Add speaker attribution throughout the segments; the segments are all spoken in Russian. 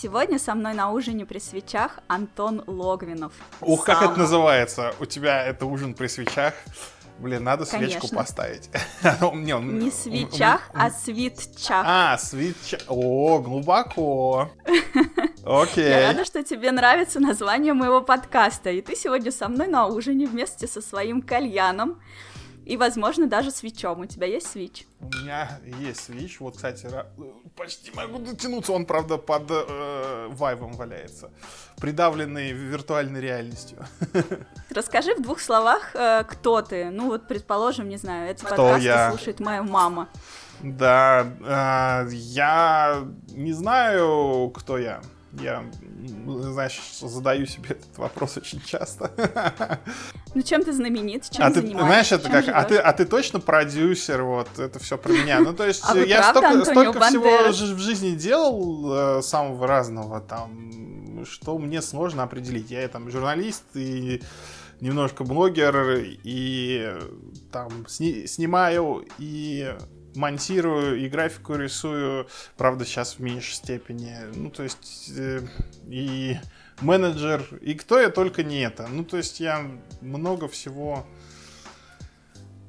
Speaker 1: Сегодня со мной на ужине при свечах Антон Логвинов.
Speaker 2: Ух, как это называется? У тебя это ужин при свечах? Блин, надо свечку Конечно. поставить.
Speaker 1: Не, Не свечах, а свитчах.
Speaker 2: А, свитчах. О, глубоко.
Speaker 1: Окей. Я рада, что тебе нравится название моего подкаста. И ты сегодня со мной на ужине вместе со своим кальяном и, возможно, даже свечом. У тебя есть свич?
Speaker 2: У меня есть свич. Вот, кстати, почти могу дотянуться. Он, правда, под э, вайвом валяется. Придавленный виртуальной реальностью.
Speaker 1: Расскажи в двух словах, э, кто ты. Ну, вот, предположим, не знаю, это подкаст я? слушает моя мама.
Speaker 2: Да, э, я не знаю, кто я. Я, знаешь, задаю себе этот вопрос очень часто.
Speaker 1: Ну, чем ты знаменит? Чем
Speaker 2: а ты, знаешь, это как, а ты, а ты точно продюсер, вот, это все про меня. Ну, то есть,
Speaker 1: а
Speaker 2: я
Speaker 1: правда,
Speaker 2: столько, столько всего в жизни делал, э, самого разного, там, что мне сложно определить. Я там журналист и немножко блогер, и там сни снимаю, и монтирую и графику рисую, правда, сейчас в меньшей степени. Ну, то есть, э, и менеджер, и кто я только не это. Ну, то есть, я много всего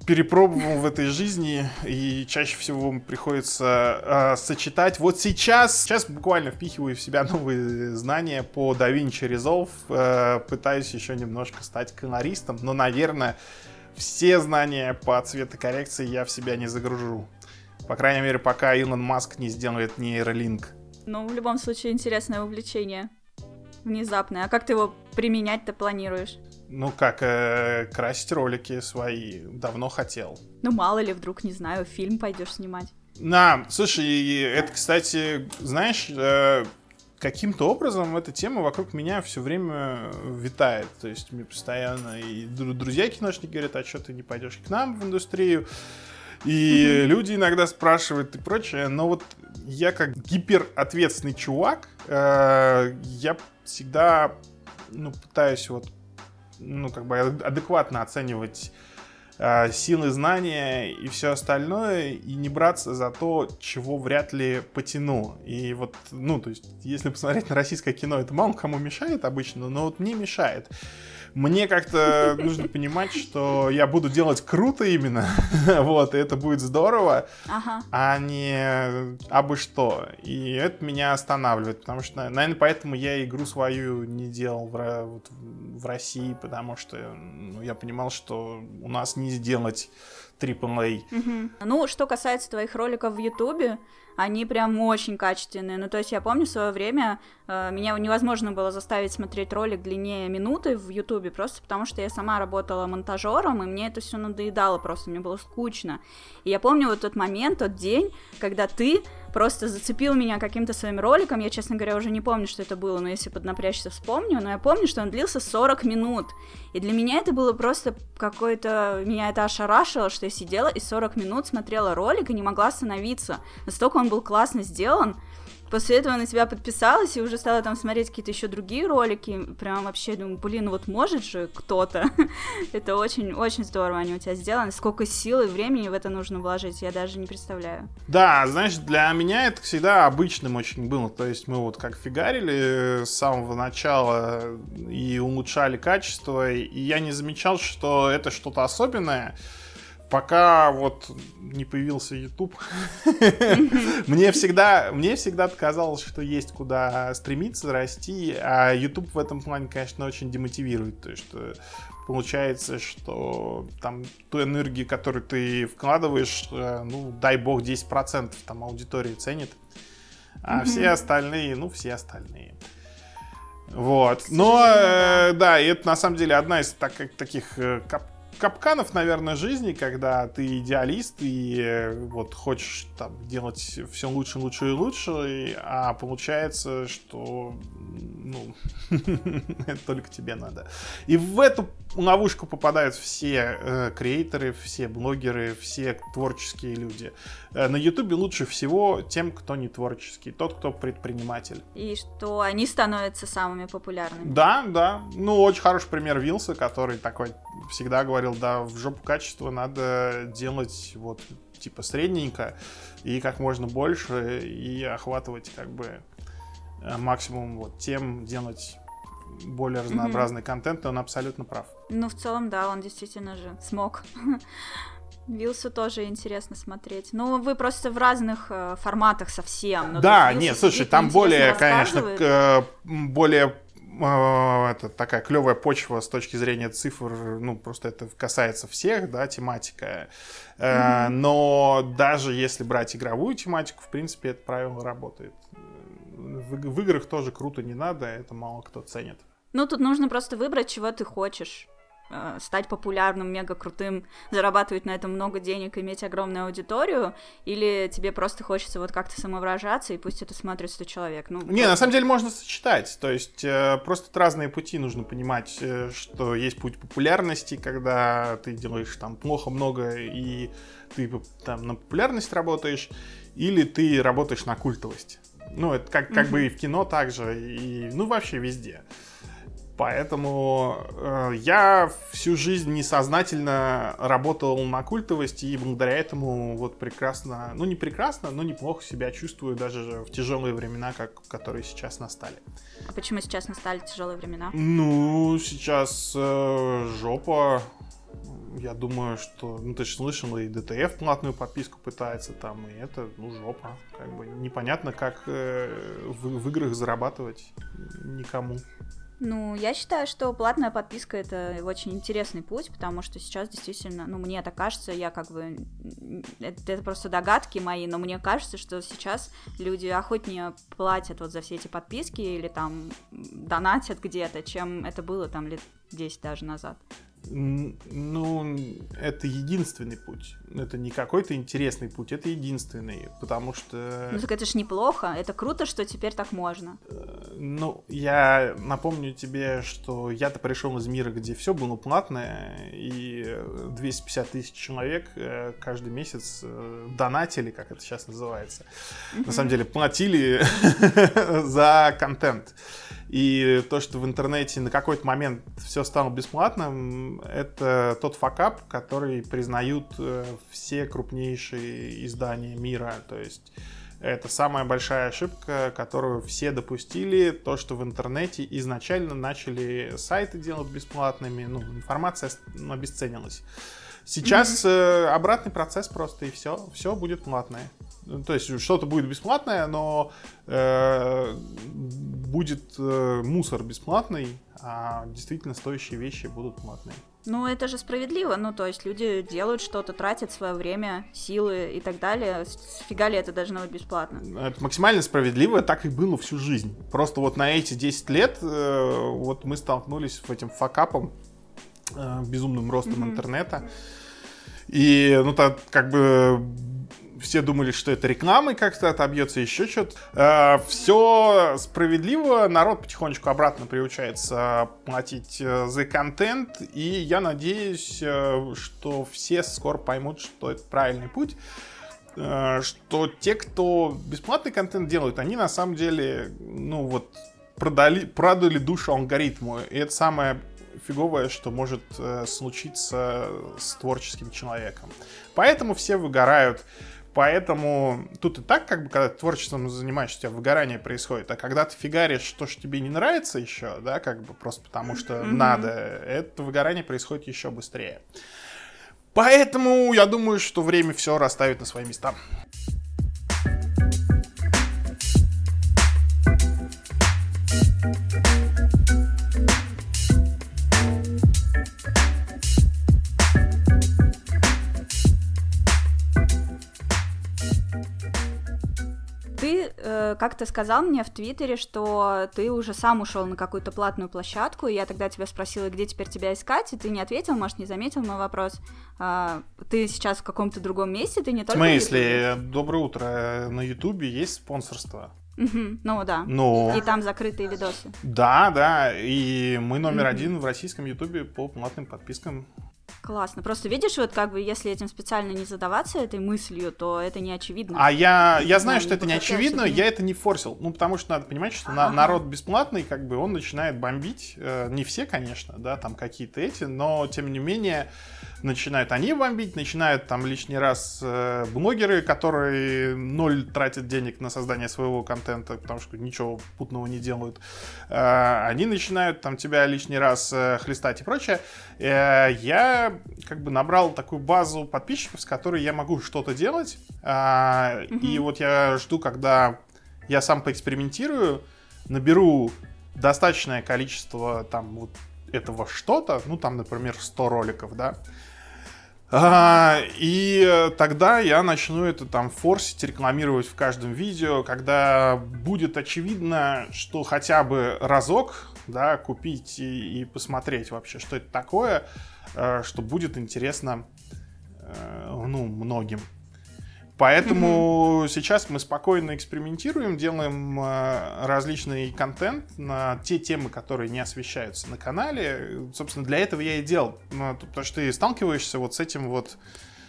Speaker 2: перепробовал в этой жизни, и чаще всего приходится э, сочетать. Вот сейчас, сейчас буквально впихиваю в себя новые знания по DaVinci Resolve, э, пытаюсь еще немножко стать колористом, но, наверное, все знания по цветокоррекции я в себя не загружу. По крайней мере, пока Илон Маск не сделает нейролинк.
Speaker 1: Ну, в любом случае, интересное увлечение. Внезапное. А как ты его применять-то планируешь?
Speaker 2: Ну, как э, красить ролики свои. Давно хотел.
Speaker 1: Ну, мало ли, вдруг, не знаю, фильм пойдешь снимать.
Speaker 2: На, слушай, это, кстати, знаешь, э, каким-то образом эта тема вокруг меня все время витает. То есть мне постоянно и друзья киношники говорят, а что ты не пойдешь к нам в индустрию? И люди иногда спрашивают и прочее, но вот я как гиперответственный чувак, э, я всегда ну, пытаюсь вот ну, как бы адекватно оценивать силы знания и все остальное, и не браться за то, чего вряд ли потяну. И вот, ну, то есть, если посмотреть на российское кино, это мало кому мешает обычно, но вот мне мешает мне как-то нужно понимать, что я буду делать круто именно, вот, и это будет здорово, ага. а не абы что. И это меня останавливает, потому что, наверное, поэтому я игру свою не делал в, вот, в России, потому что ну, я понимал, что у нас не сделать AAA.
Speaker 1: Угу. Ну, что касается твоих роликов в Ютубе, они прям очень качественные. Ну, то есть я помню в свое время э, меня невозможно было заставить смотреть ролик длиннее минуты в Ютубе, просто потому что я сама работала монтажером, и мне это все надоедало просто, мне было скучно. И я помню вот тот момент, тот день, когда ты просто зацепил меня каким-то своим роликом. Я, честно говоря, уже не помню, что это было, но если поднапрячься, вспомню. Но я помню, что он длился 40 минут. И для меня это было просто какое-то... Меня это ошарашило, что я сидела и 40 минут смотрела ролик и не могла остановиться. Настолько он был классно сделан. После этого на тебя подписалась и уже стала там смотреть какие-то еще другие ролики. Прям вообще думаю, блин, ну вот может же кто-то. это очень-очень здорово они у тебя сделаны. Сколько сил и времени в это нужно вложить, я даже не представляю.
Speaker 2: Да, знаешь, для меня это всегда обычным очень было. То есть мы вот как фигарили с самого начала и улучшали качество, и я не замечал, что это что-то особенное пока вот не появился YouTube, мне всегда, мне всегда казалось, что есть куда стремиться, расти, а YouTube в этом плане, конечно, очень демотивирует, то есть что получается, что там ту энергию, которую ты вкладываешь, э, ну, дай бог, 10% там аудитории ценит, а все остальные, ну, все остальные. Вот. Но, э, да, и это на самом деле одна из так, таких э, капканов, наверное, жизни, когда ты идеалист и э, вот хочешь там делать все лучше, лучше и лучше, а получается, что ну, это только тебе надо. И в эту ловушку попадают все э, креаторы, все блогеры, все творческие люди. Э, на Ютубе лучше всего тем, кто не творческий, тот, кто предприниматель.
Speaker 1: И что они становятся самыми популярными.
Speaker 2: Да, да. Ну, очень хороший пример Вилса, который такой всегда говорил, да, в жопу качества надо делать вот типа средненько и как можно больше и охватывать как бы э, максимум вот тем делать более разнообразный mm-hmm. контент, и он абсолютно прав.
Speaker 1: Ну, в целом, да, он действительно же смог. Вилсу тоже интересно смотреть. Ну, вы просто в разных э, форматах совсем.
Speaker 2: Ну, да, нет, слушай, там более, конечно, к, более э, это такая клевая почва с точки зрения цифр, ну, просто это касается всех, да, тематика. Mm-hmm. Но даже если брать игровую тематику, в принципе, это правило работает. В, в играх тоже круто не надо, это мало кто ценит.
Speaker 1: Ну, тут нужно просто выбрать, чего ты хочешь. Э, стать популярным, мега крутым, зарабатывать на этом много денег, иметь огромную аудиторию, или тебе просто хочется вот как-то самовыражаться, и пусть это смотрит 100 человек. Ну,
Speaker 2: Не, просто... на самом деле можно сочетать, то есть э, просто разные пути нужно понимать, э, что есть путь популярности, когда ты делаешь там плохо много, и ты там на популярность работаешь, или ты работаешь на культовость. Ну, это как, как mm-hmm. бы и в кино также, и, ну, вообще везде. Поэтому э, я всю жизнь несознательно работал на культовости, и благодаря этому вот прекрасно, ну не прекрасно, но неплохо себя чувствую даже в тяжелые времена, как, которые сейчас настали.
Speaker 1: А почему сейчас настали тяжелые времена?
Speaker 2: Ну, сейчас э, жопа. Я думаю, что, ну ты же слышал, и ДТФ платную подписку пытается там, и это, ну, жопа. Как бы непонятно, как э, в, в играх зарабатывать никому.
Speaker 1: Ну, я считаю, что платная подписка это очень интересный путь, потому что сейчас действительно, ну, мне это кажется, я как бы, это, это просто догадки мои, но мне кажется, что сейчас люди охотнее платят вот за все эти подписки или там донатят где-то, чем это было там лет 10 даже назад.
Speaker 2: Ну, это единственный путь. Это не какой-то интересный путь, это единственный, потому что...
Speaker 1: Ну так это ж неплохо, это круто, что теперь так можно.
Speaker 2: Э, ну, я напомню тебе, что я-то пришел из мира, где все было платное, и 250 тысяч человек э, каждый месяц э, донатили, как это сейчас называется. На самом деле, платили за контент. И то, что в интернете на какой-то момент все стало бесплатным, это тот факап, который признают э, все крупнейшие издания мира. То есть это самая большая ошибка, которую все допустили, то, что в интернете изначально начали сайты делать бесплатными, ну, информация обесценилась. Сейчас mm-hmm. обратный процесс просто, и все, все будет платное. Ну, то есть что-то будет бесплатное, но э, будет э, мусор бесплатный, а действительно стоящие вещи будут платные.
Speaker 1: Ну, это же справедливо. Ну, то есть люди делают что-то, тратят свое время, силы и так далее. Сфига ли это должно быть бесплатно?
Speaker 2: Это максимально справедливо, так и было всю жизнь. Просто вот на эти 10 лет э, вот мы столкнулись с этим факапом, э, безумным ростом mm-hmm. интернета. И, ну, так, как бы все думали, что это рекламой как-то отобьется, еще что-то. Э, все справедливо, народ потихонечку обратно приучается платить э, за контент, и я надеюсь, э, что все скоро поймут, что это правильный путь что те, кто бесплатный контент делают, они на самом деле, ну вот, продали, продали душу алгоритму. И это самое фиговое, что может э, случиться с творческим человеком. Поэтому все выгорают. Поэтому тут и так, как бы, когда ты творчеством занимаешься, у тебя выгорание происходит. А когда ты фигаришь то, что тебе не нравится еще, да, как бы просто потому что mm-hmm. надо, это выгорание происходит еще быстрее. Поэтому я думаю, что время все расставит на свои места.
Speaker 1: Как-то сказал мне в Твиттере, что ты уже сам ушел на какую-то платную площадку, и я тогда тебя спросила, где теперь тебя искать, и ты не ответил, может, не заметил мой вопрос. А, ты сейчас в каком-то другом месте, ты не только...
Speaker 2: В смысле? Доброе утро. На Ютубе есть спонсорство.
Speaker 1: Угу, ну да. Но... И там закрытые видосы.
Speaker 2: Да, да. И мы номер угу. один в российском Ютубе по платным подпискам.
Speaker 1: Классно. Просто видишь, вот как бы, если этим специально не задаваться этой мыслью, то это не очевидно.
Speaker 2: А я, я знаю, что это не очевидно, я это не форсил. Ну, потому что надо понимать, что на, народ бесплатный, как бы, он начинает бомбить. Э, не все, конечно, да, там какие-то эти, но, тем не менее, начинают они бомбить, начинают там лишний раз э, блогеры, которые ноль тратят денег на создание своего контента, потому что ничего путного не делают. Э, они начинают там тебя лишний раз э, хлестать и прочее. Э, я как бы набрал такую базу подписчиков, с которой я могу что-то делать. Э, mm-hmm. И вот я жду, когда я сам поэкспериментирую, наберу достаточное количество там вот этого что-то, ну там, например, 100 роликов, да, а, и тогда я начну это там форсить, рекламировать в каждом видео, когда будет очевидно, что хотя бы разок, да, купить и, и посмотреть вообще, что это такое, э, что будет интересно, э, ну, многим. Поэтому mm-hmm. сейчас мы спокойно экспериментируем, делаем э, различный контент на те темы, которые не освещаются на канале. Собственно, для этого я и делал. Ну, потому что ты сталкиваешься вот с этим вот,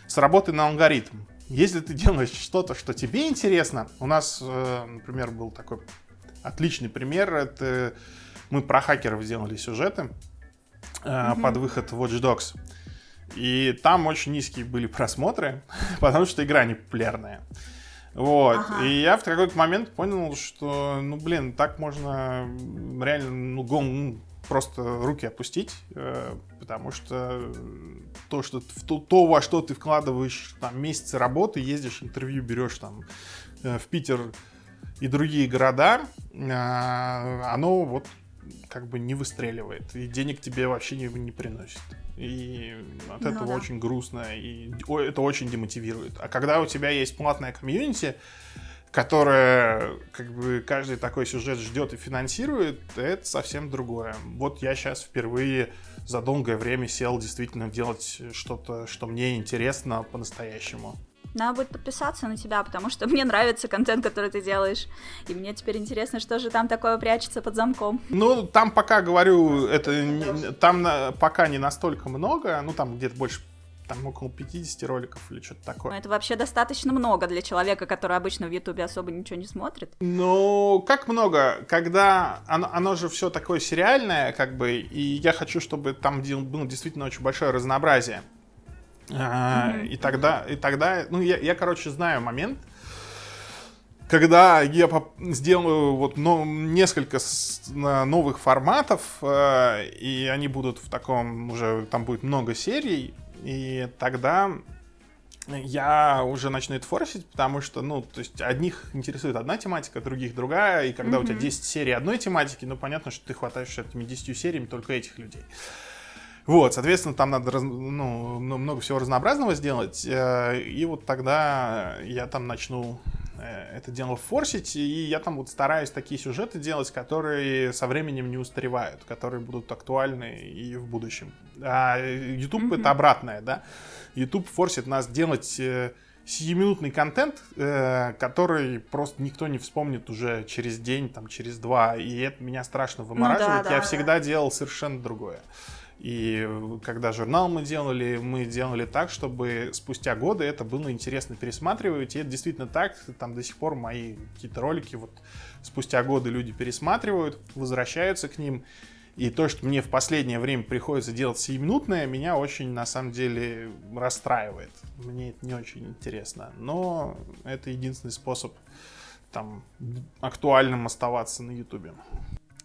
Speaker 2: с работой на алгоритм. Если ты делаешь что-то, что тебе интересно, у нас, э, например, был такой отличный пример, это мы про хакеров сделали сюжеты э, mm-hmm. под выход Watch Dogs. И там очень низкие были просмотры, потому что игра не популярная. Вот. Ага. И я в какой-то момент понял, что, ну, блин, так можно реально, ну, гон, ну, просто руки опустить, э, потому что то, что в то, то, во что ты вкладываешь там месяцы работы, ездишь, интервью берешь там э, в Питер и другие города, э, оно вот как бы не выстреливает, и денег тебе вообще не, не приносит. И от ну, этого да. очень грустно, и это очень демотивирует. А когда у тебя есть платная комьюнити, которая как бы каждый такой сюжет ждет и финансирует, это совсем другое. Вот я сейчас впервые за долгое время сел действительно делать что-то, что мне интересно по-настоящему.
Speaker 1: Надо будет подписаться на тебя, потому что мне нравится контент, который ты делаешь. И мне теперь интересно, что же там такое прячется под замком.
Speaker 2: Ну, там пока, говорю, это не, там на, пока не настолько много, ну, там где-то больше там около 50 роликов или что-то такое.
Speaker 1: Ну, это вообще достаточно много для человека, который обычно в Ютубе особо ничего не смотрит.
Speaker 2: Ну, как много? Когда оно, оно же все такое сериальное, как бы, и я хочу, чтобы там было действительно очень большое разнообразие. Mm-hmm. И тогда, и тогда, ну, я, я, короче, знаю момент, когда я сделаю вот но, несколько новых форматов, э, и они будут в таком уже, там будет много серий, и тогда я уже начну это форсить, потому что, ну, то есть одних интересует одна тематика, других другая, и когда mm-hmm. у тебя 10 серий одной тематики, ну, понятно, что ты хватаешь этими 10 сериями только этих людей. Вот, соответственно, там надо ну, много всего разнообразного сделать. Э, и вот тогда я там начну э, это дело форсить, и я там вот стараюсь такие сюжеты делать, которые со временем не устаревают, которые будут актуальны и в будущем. А YouTube mm-hmm. это обратное, да. YouTube форсит нас делать э, сиюминутный контент, который просто никто не вспомнит уже через день, там, через два, и это меня страшно вымораживает. Ну, да, да, я всегда делал совершенно другое. И когда журнал мы делали, мы делали так, чтобы спустя годы это было интересно пересматривать. И это действительно так. Там до сих пор мои какие-то ролики вот спустя годы люди пересматривают, возвращаются к ним. И то, что мне в последнее время приходится делать сиюминутное, меня очень, на самом деле, расстраивает. Мне это не очень интересно. Но это единственный способ там актуальным оставаться на Ютубе.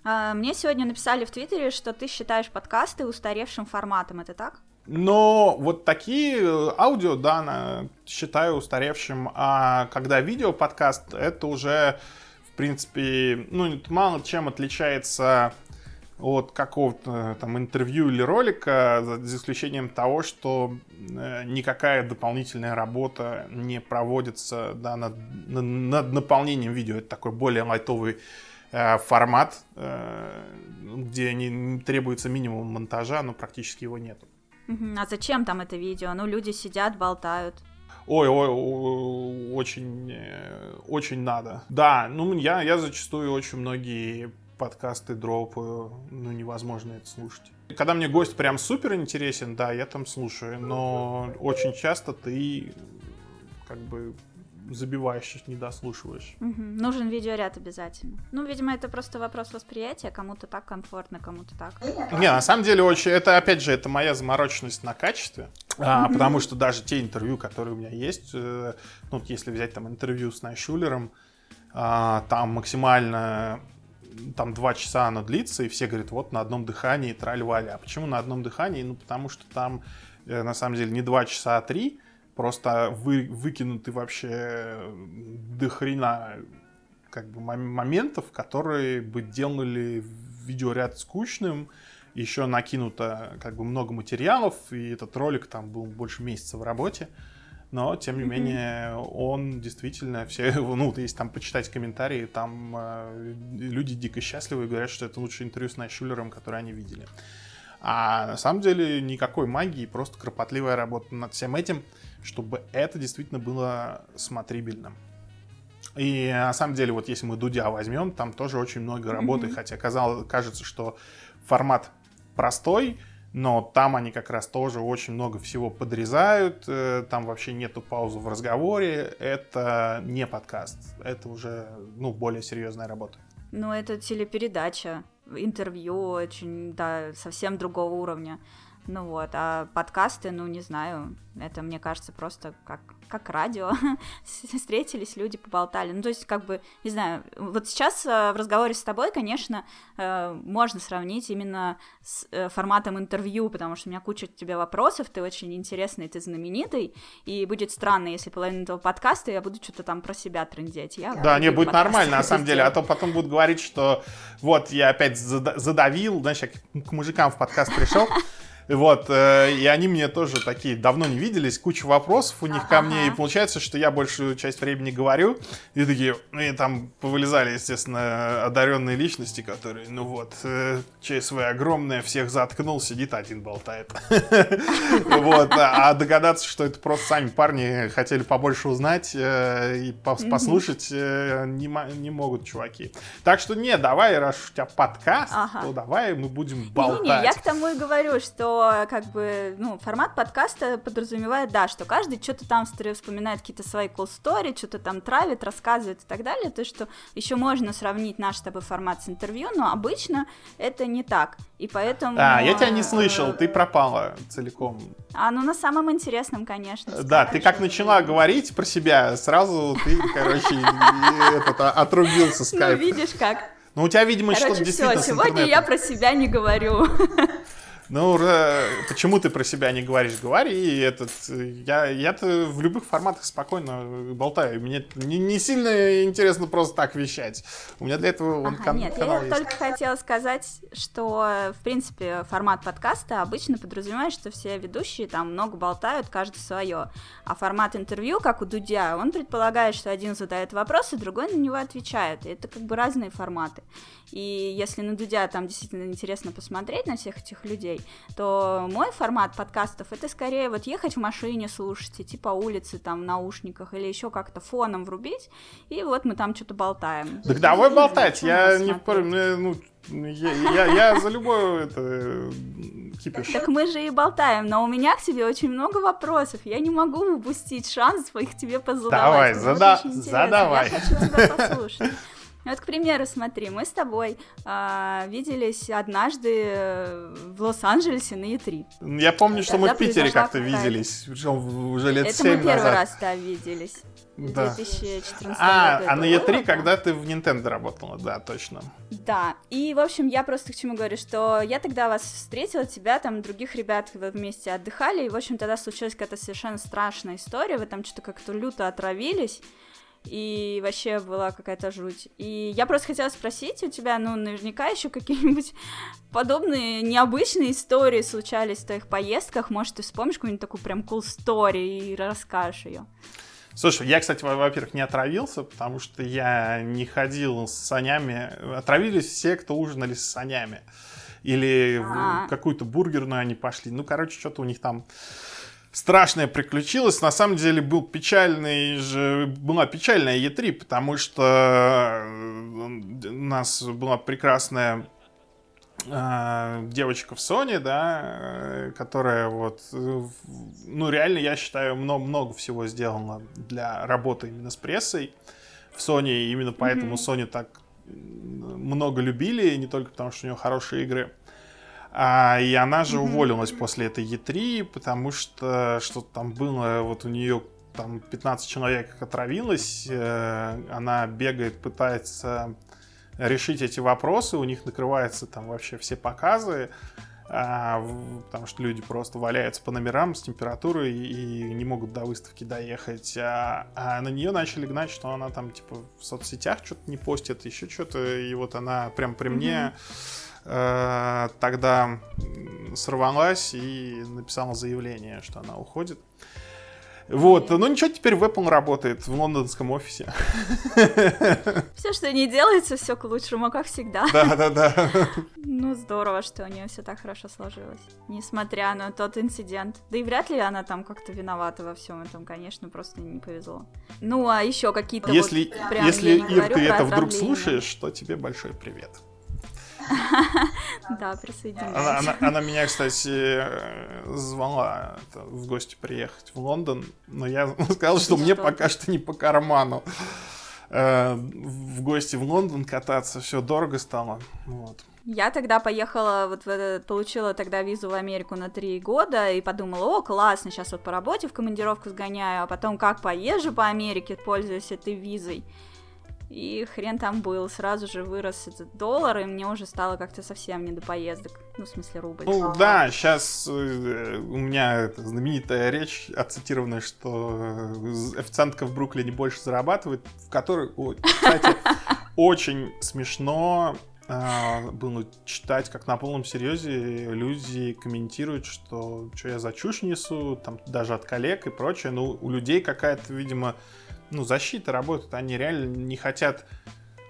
Speaker 1: А, мне сегодня написали в Твиттере, что ты считаешь подкасты устаревшим форматом, это так?
Speaker 2: Но вот такие э, аудио, да, на, считаю устаревшим, а когда видео подкаст, это уже, в принципе, ну, мало чем отличается от какого-то там интервью или ролика, за исключением того, что э, никакая дополнительная работа не проводится да, над, над наполнением видео. Это такой более лайтовый формат, э, где не требуется минимум монтажа, но практически его нету.
Speaker 1: А зачем там это видео? Ну, люди сидят, болтают.
Speaker 2: Ой, ой, очень, э, очень надо. Да, ну я, я зачастую очень многие подкасты дропаю, ну невозможно это слушать. Когда мне гость прям супер интересен, да, я там слушаю, но очень часто ты как бы забиваешь, не дослушиваешь.
Speaker 1: Угу. Нужен видеоряд обязательно. Ну, видимо, это просто вопрос восприятия. Кому-то так комфортно, кому-то так.
Speaker 2: Не, на самом деле, очень, это, опять же, это моя замороченность на качестве. А. Потому что даже те интервью, которые у меня есть, э, ну, если взять там интервью с Найшулером, а, там максимально там два часа оно длится, и все говорят, вот на одном дыхании траль-вали. А почему на одном дыхании? Ну, потому что там, э, на самом деле, не два часа, а три, просто вы, выкинуты вообще до хрена как бы моментов, которые бы делали видеоряд скучным, еще накинуто как бы много материалов, и этот ролик там был больше месяца в работе. Но, тем не mm-hmm. менее, он действительно все, ну, если там почитать комментарии, там э, люди дико счастливы и говорят, что это лучшее интервью с Найшулером, которое они видели. А на самом деле никакой магии, просто кропотливая работа над всем этим, чтобы это действительно было смотрибельным. И на самом деле, вот если мы Дудя возьмем, там тоже очень много работы, mm-hmm. хотя казалось, кажется, что формат простой, но там они как раз тоже очень много всего подрезают, э, там вообще нету паузы в разговоре, это не подкаст, это уже, ну, более серьезная работа.
Speaker 1: Ну, это телепередача, интервью очень, да, совсем другого уровня. Ну вот, а подкасты, ну не знаю, это мне кажется просто как, как радио. Встретились люди, поболтали. Ну то есть как бы, не знаю, вот сейчас э, в разговоре с тобой, конечно, э, можно сравнить именно с э, форматом интервью, потому что у меня куча тебе вопросов, ты очень интересный, ты знаменитый, и будет странно, если половина этого подкаста я буду что-то там про себя трындеть. Я
Speaker 2: да, не, будет нормально, на самом деле, а то потом будут говорить, что вот я опять задавил, знаешь, я к мужикам в подкаст пришел, Вот, э, и они мне тоже такие давно не виделись, куча вопросов у них ага. ко мне, и получается, что я большую часть времени говорю, и такие, ну и там повылезали, естественно, одаренные личности, которые, ну вот, э, ЧСВ огромное, всех заткнул, сидит один болтает. Вот, а догадаться, что это просто сами парни хотели побольше узнать э, и послушать не могут чуваки. Так что не, давай, раз у тебя подкаст, то давай мы будем болтать.
Speaker 1: Я к тому и говорю, что как бы, ну, формат подкаста подразумевает, да, что каждый что-то там вспоминает какие-то свои cool story, что-то там травит, рассказывает и так далее, то, что еще можно сравнить наш с тобой формат с интервью, но обычно это не так, и поэтому...
Speaker 2: А, я тебя не слышал, ты пропала целиком.
Speaker 1: А, ну, на самом интересном, конечно.
Speaker 2: Да, ты как начала говорить про себя, сразу ты, короче, отрубился
Speaker 1: ну, скайп. Ну, видишь как.
Speaker 2: Ну, у тебя, видимо, что-то действительно
Speaker 1: все, сегодня я про себя не говорю.
Speaker 2: Ну, почему ты про себя не говоришь? Говори. Этот, я, я-то в любых форматах спокойно болтаю. Мне не, не сильно интересно просто так вещать. У меня для этого
Speaker 1: вон, ага, кан- Нет, канал я есть. только хотела сказать, что, в принципе, формат подкаста обычно подразумевает, что все ведущие там много болтают, каждый свое. А формат интервью, как у Дудя, он предполагает, что один задает вопросы, другой на него отвечает. И это как бы разные форматы. И если на Дудя там действительно интересно посмотреть на всех этих людей, то мой формат подкастов это скорее вот ехать в машине, слушать, идти по улице там в наушниках или еще как-то фоном врубить, и вот мы там что-то болтаем.
Speaker 2: Так давай болтать, я не в ну, я, я, я за любое это
Speaker 1: кипиш. Так мы же и болтаем, но у меня к тебе очень много вопросов. Я не могу упустить шанс их тебе позадавать.
Speaker 2: Давай, зада задавай.
Speaker 1: Я хочу тебя послушать. Вот, к примеру, смотри, мы с тобой э, виделись однажды э, в Лос-Анджелесе на E3.
Speaker 2: Я помню, что мы в Питере как-то виделись, причем уже лет Это 7
Speaker 1: мы первый
Speaker 2: назад.
Speaker 1: раз там виделись. Да. 2014
Speaker 2: а, году. А на E3, когда ты в Nintendo работала, да, точно.
Speaker 1: Да, и, в общем, я просто к чему говорю, что я тогда вас встретила, тебя, там, других ребят, вы вместе отдыхали, и, в общем, тогда случилась какая-то совершенно страшная история, вы там что-то как-то люто отравились, и вообще была какая-то жуть. И я просто хотела спросить у тебя, ну, наверняка еще какие-нибудь подобные необычные истории случались в твоих поездках, может, ты вспомнишь какую-нибудь такую прям cool story и расскажешь ее.
Speaker 2: Слушай, я, кстати, во-первых, не отравился, потому что я не ходил с санями. Отравились все, кто ужинали с санями. Или в какую-то бургерную они пошли. Ну, короче, что-то у них там страшное приключилось. На самом деле был печальный же, была печальная Е3, потому что э, у нас была прекрасная э, девочка в Sony, да, э, которая вот, ну реально, я считаю, много, много всего сделала для работы именно с прессой в Sony, и именно поэтому mm-hmm. Sony так много любили, не только потому, что у нее хорошие игры, А, и она же уволилась после этой E3, потому что что-то там было, вот у нее там 15 человек отравилось, э, она бегает, пытается решить эти вопросы, у них накрываются там вообще все показы, а, потому что люди просто валяются по номерам с температурой и не могут до выставки доехать. А, а на нее начали гнать, что она там типа в соцсетях что-то не постит, еще что-то, и вот она прям при мне э, тогда сорвалась и написала заявление, что она уходит. Вот, ну ничего, теперь в Apple работает в лондонском офисе.
Speaker 1: Все, что не делается, все к лучшему, как всегда.
Speaker 2: Да, да, да.
Speaker 1: Ну, здорово, что у нее все так хорошо сложилось. Несмотря на тот инцидент. Да и вряд ли она там как-то виновата во всем этом, конечно, просто не повезло. Ну, а еще какие-то.
Speaker 2: Если, вот, прям, если Ир, ты это вдруг слушаешь, то тебе большой привет.
Speaker 1: Да, присоединяюсь.
Speaker 2: Она, меня, кстати, звала в гости приехать в Лондон, но я сказал, что мне пока что не по карману э, в гости в Лондон кататься, все дорого стало. Вот.
Speaker 1: Я тогда поехала, вот получила тогда визу в Америку на три года и подумала, о, классно, сейчас вот по работе в командировку сгоняю, а потом как поезжу по Америке, пользуясь этой визой. И хрен там был, сразу же вырос этот доллар, и мне уже стало как-то совсем не до поездок. Ну, в смысле, рубль.
Speaker 2: Ну, да, сейчас э, у меня знаменитая речь, оцитированная, что э, официантка в Бруклине больше зарабатывает, в которой, о, кстати, очень смешно э, было читать, как на полном серьезе люди комментируют, что что я за чушь несу, там даже от коллег и прочее. Ну, у людей какая-то, видимо, ну, защита работает, они реально не хотят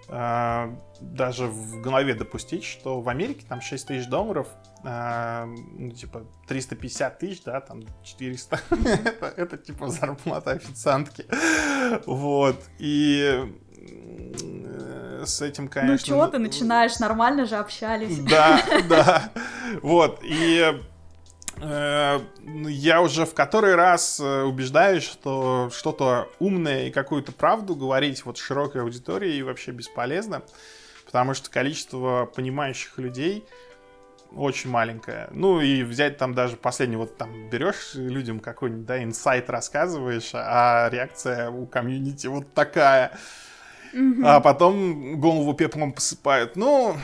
Speaker 2: э, даже в голове допустить, что в Америке там 6 тысяч долларов, э, ну, типа 350 тысяч, да, там 400, это, это типа зарплата официантки, вот, и э, с этим, конечно... Ну,
Speaker 1: чего ты начинаешь, нормально же общались.
Speaker 2: Да, да, вот, и я уже в который раз э, убеждаюсь, что что-то умное и какую-то правду говорить вот широкой аудитории вообще бесполезно, потому что количество понимающих людей очень маленькое. Ну и взять там даже последний, вот там берешь людям какой-нибудь, да, инсайт рассказываешь, а реакция у комьюнити вот такая. Mm-hmm. А потом голову пеплом посыпают. Ну,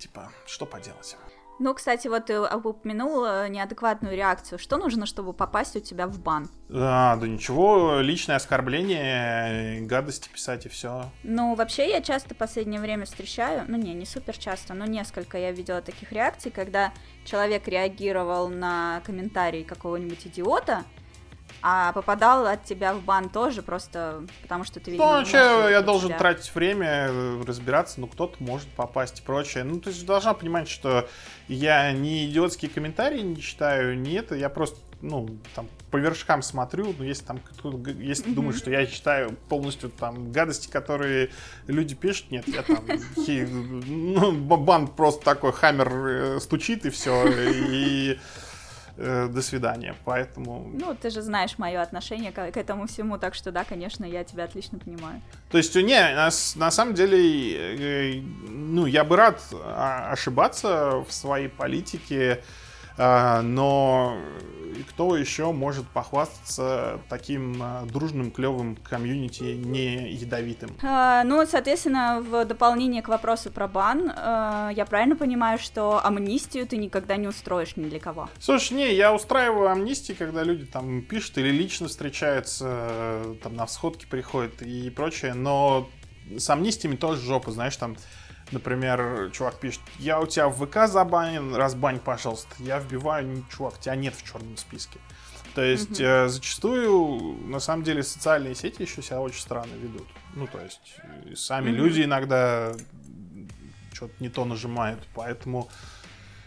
Speaker 2: типа, что поделать.
Speaker 1: Ну, кстати, вот ты упомянул э, неадекватную реакцию. Что нужно, чтобы попасть у тебя в бан?
Speaker 2: А, да ничего, личное оскорбление, гадости писать и все.
Speaker 1: Ну, вообще я часто в последнее время встречаю, ну не, не супер часто, но несколько я видела таких реакций, когда человек реагировал на комментарий какого-нибудь идиота, а попадал от тебя в бан тоже, просто потому что ты видел.
Speaker 2: Ну, что я должен тебя. тратить время, э, разбираться, ну, кто-то может попасть и прочее. Ну, ты же должна понимать, что я не идиотские комментарии не читаю, не это, я просто, ну, там, по вершкам смотрю, ну, если там если mm-hmm. думаешь, что я читаю полностью там гадости, которые люди пишут, нет, я там, ну, бан просто такой, хаммер э, стучит и все, и э, до свидания. Поэтому...
Speaker 1: Ну, ты же знаешь мое отношение к, к этому всему, так что да, конечно, я тебя отлично понимаю.
Speaker 2: То есть, не, на, на самом деле, э, ну, я бы рад а, ошибаться в своей политике, но кто еще может похвастаться таким а, дружным, клевым комьюнити не ядовитым?
Speaker 1: А, ну, соответственно, в дополнение к вопросу про бан, а, я правильно понимаю, что амнистию ты никогда не устроишь ни для кого?
Speaker 2: Слушай, не, я устраиваю амнистии, когда люди там пишут или лично встречаются, там на всходки приходят и прочее, но с амнистиями тоже жопа, знаешь, там Например, чувак пишет, я у тебя в ВК забанен, разбань, пожалуйста. Я вбиваю, чувак, тебя нет в черном списке. То есть mm-hmm. э, зачастую, на самом деле, социальные сети еще себя очень странно ведут. Ну, то есть, сами mm-hmm. люди иногда что-то не то нажимают, поэтому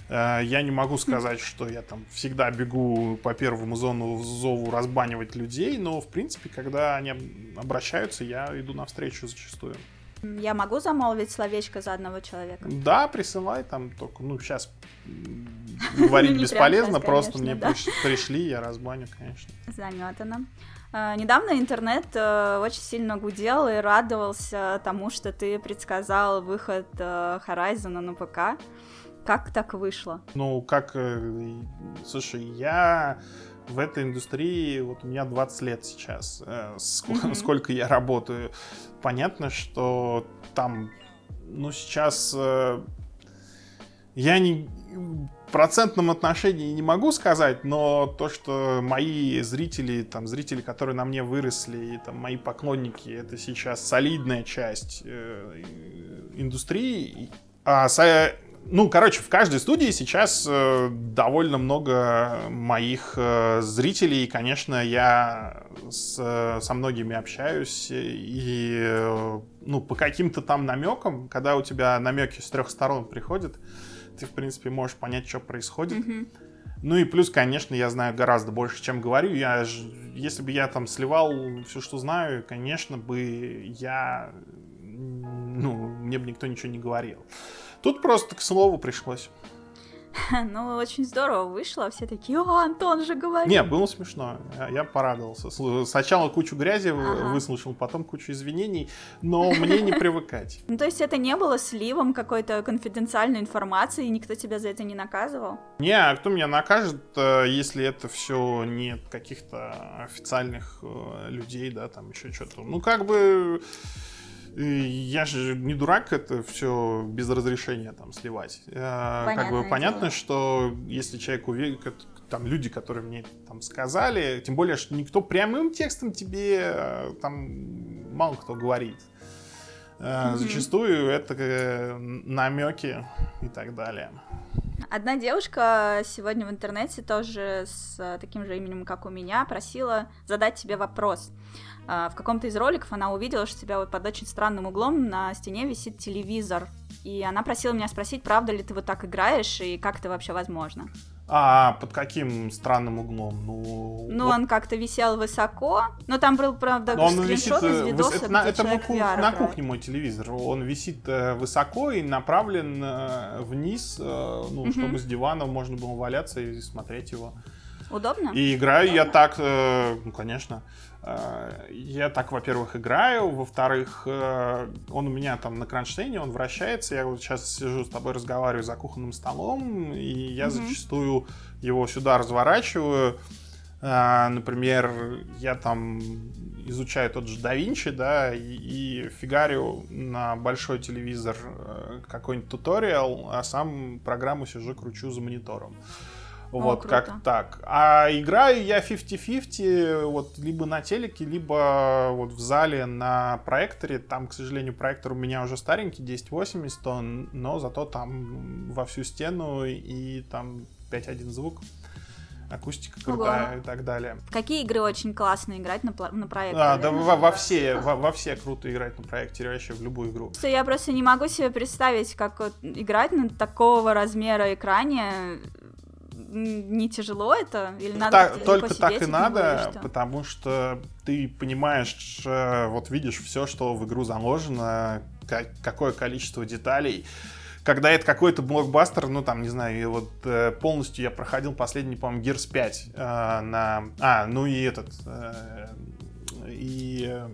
Speaker 2: э, я не могу сказать, что я там всегда бегу по первому зону зову разбанивать людей, но, в принципе, когда они обращаются, я иду навстречу зачастую.
Speaker 1: Я могу замолвить словечко за одного человека?
Speaker 2: Да, присылай там только, ну, сейчас говорить бесполезно, просто мне пришли, я разбаню, конечно.
Speaker 1: Заметано. А, недавно интернет э, очень сильно гудел и радовался тому, что ты предсказал выход э, Horizon на ПК. Как так вышло?
Speaker 2: Ну, как... Э, слушай, я в этой индустрии, вот у меня 20 лет сейчас, э, сколько, mm-hmm. сколько я работаю. Понятно, что там, ну, сейчас э, я не в процентном отношении не могу сказать, но то, что мои зрители, там, зрители, которые на мне выросли, и там, мои поклонники, это сейчас солидная часть э, индустрии. А ну, короче, в каждой студии сейчас э, довольно много моих э, зрителей, и, конечно, я с, со многими общаюсь, и, э, ну, по каким-то там намекам, когда у тебя намеки с трех сторон приходят, ты, в принципе, можешь понять, что происходит. Mm-hmm. Ну и плюс, конечно, я знаю гораздо больше, чем говорю. Я, если бы я там сливал все, что знаю, конечно бы я, ну, мне бы никто ничего не говорил. Тут просто к слову пришлось.
Speaker 1: Ну, очень здорово вышло. Все такие, о, Антон же говорит.
Speaker 2: Не, было смешно. Я, порадовался. Сначала кучу грязи ага. выслушал, потом кучу извинений, но мне не привыкать.
Speaker 1: Ну, то есть это не было сливом какой-то конфиденциальной информации, и никто тебя за это не наказывал?
Speaker 2: Не, а кто меня накажет, э, если это все нет каких-то официальных э, людей, да, там еще что-то. Ну, как бы я же не дурак это все без разрешения там сливать. Понятное как бы понятно, дело. что если человек уверен, там люди, которые мне там сказали, тем более, что никто прямым текстом тебе э, там мало кто говорит. Mm-hmm. Зачастую это э, намеки и так далее.
Speaker 1: Одна девушка сегодня в интернете тоже с таким же именем, как у меня, просила задать тебе вопрос. В каком-то из роликов она увидела, что у тебя вот под очень странным углом на стене висит телевизор. И она просила меня спросить, правда ли ты вот так играешь и как это вообще возможно.
Speaker 2: А под каким странным углом? Ну,
Speaker 1: ну вот... он как-то висел высоко, но там был, правда,
Speaker 2: но он висит, из э, видоса, это, на, это на, на кухне мой телевизор. Он висит э, высоко и направлен э, вниз, ну, угу. чтобы с дивана можно было валяться и смотреть его.
Speaker 1: Удобно?
Speaker 2: И играю Удобно. я так, ну, конечно. Э, я так, во-первых, играю, во-вторых, э, он у меня там на кронштейне, он вращается, я вот сейчас сижу с тобой, разговариваю за кухонным столом, и я mm-hmm. зачастую его сюда разворачиваю. Э, например, я там изучаю тот же да Винчи, да, и, и фигарю на большой телевизор какой-нибудь туториал, а сам программу сижу, кручу за монитором. Вот, круто. как так. А играю я 50-50, вот, либо на телеке, либо вот в зале на проекторе. Там, к сожалению, проектор у меня уже старенький, 1080, он, но зато там во всю стену и там 5.1 звук акустика крутая Ого. и так далее.
Speaker 1: Какие игры очень классно играть на, на проекторе? А,
Speaker 2: да, во, во все, во, во все круто играть на проекторе, вообще в любую игру.
Speaker 1: Я просто не могу себе представить, как вот играть на такого размера экране не тяжело это? Или надо
Speaker 2: так, только так и надо, что? потому что ты понимаешь, вот видишь все, что в игру заложено, какое количество деталей. Когда это какой-то блокбастер, ну там, не знаю, вот э, полностью я проходил последний, по-моему, Gears 5 э, на... А, ну и этот... Э, и э,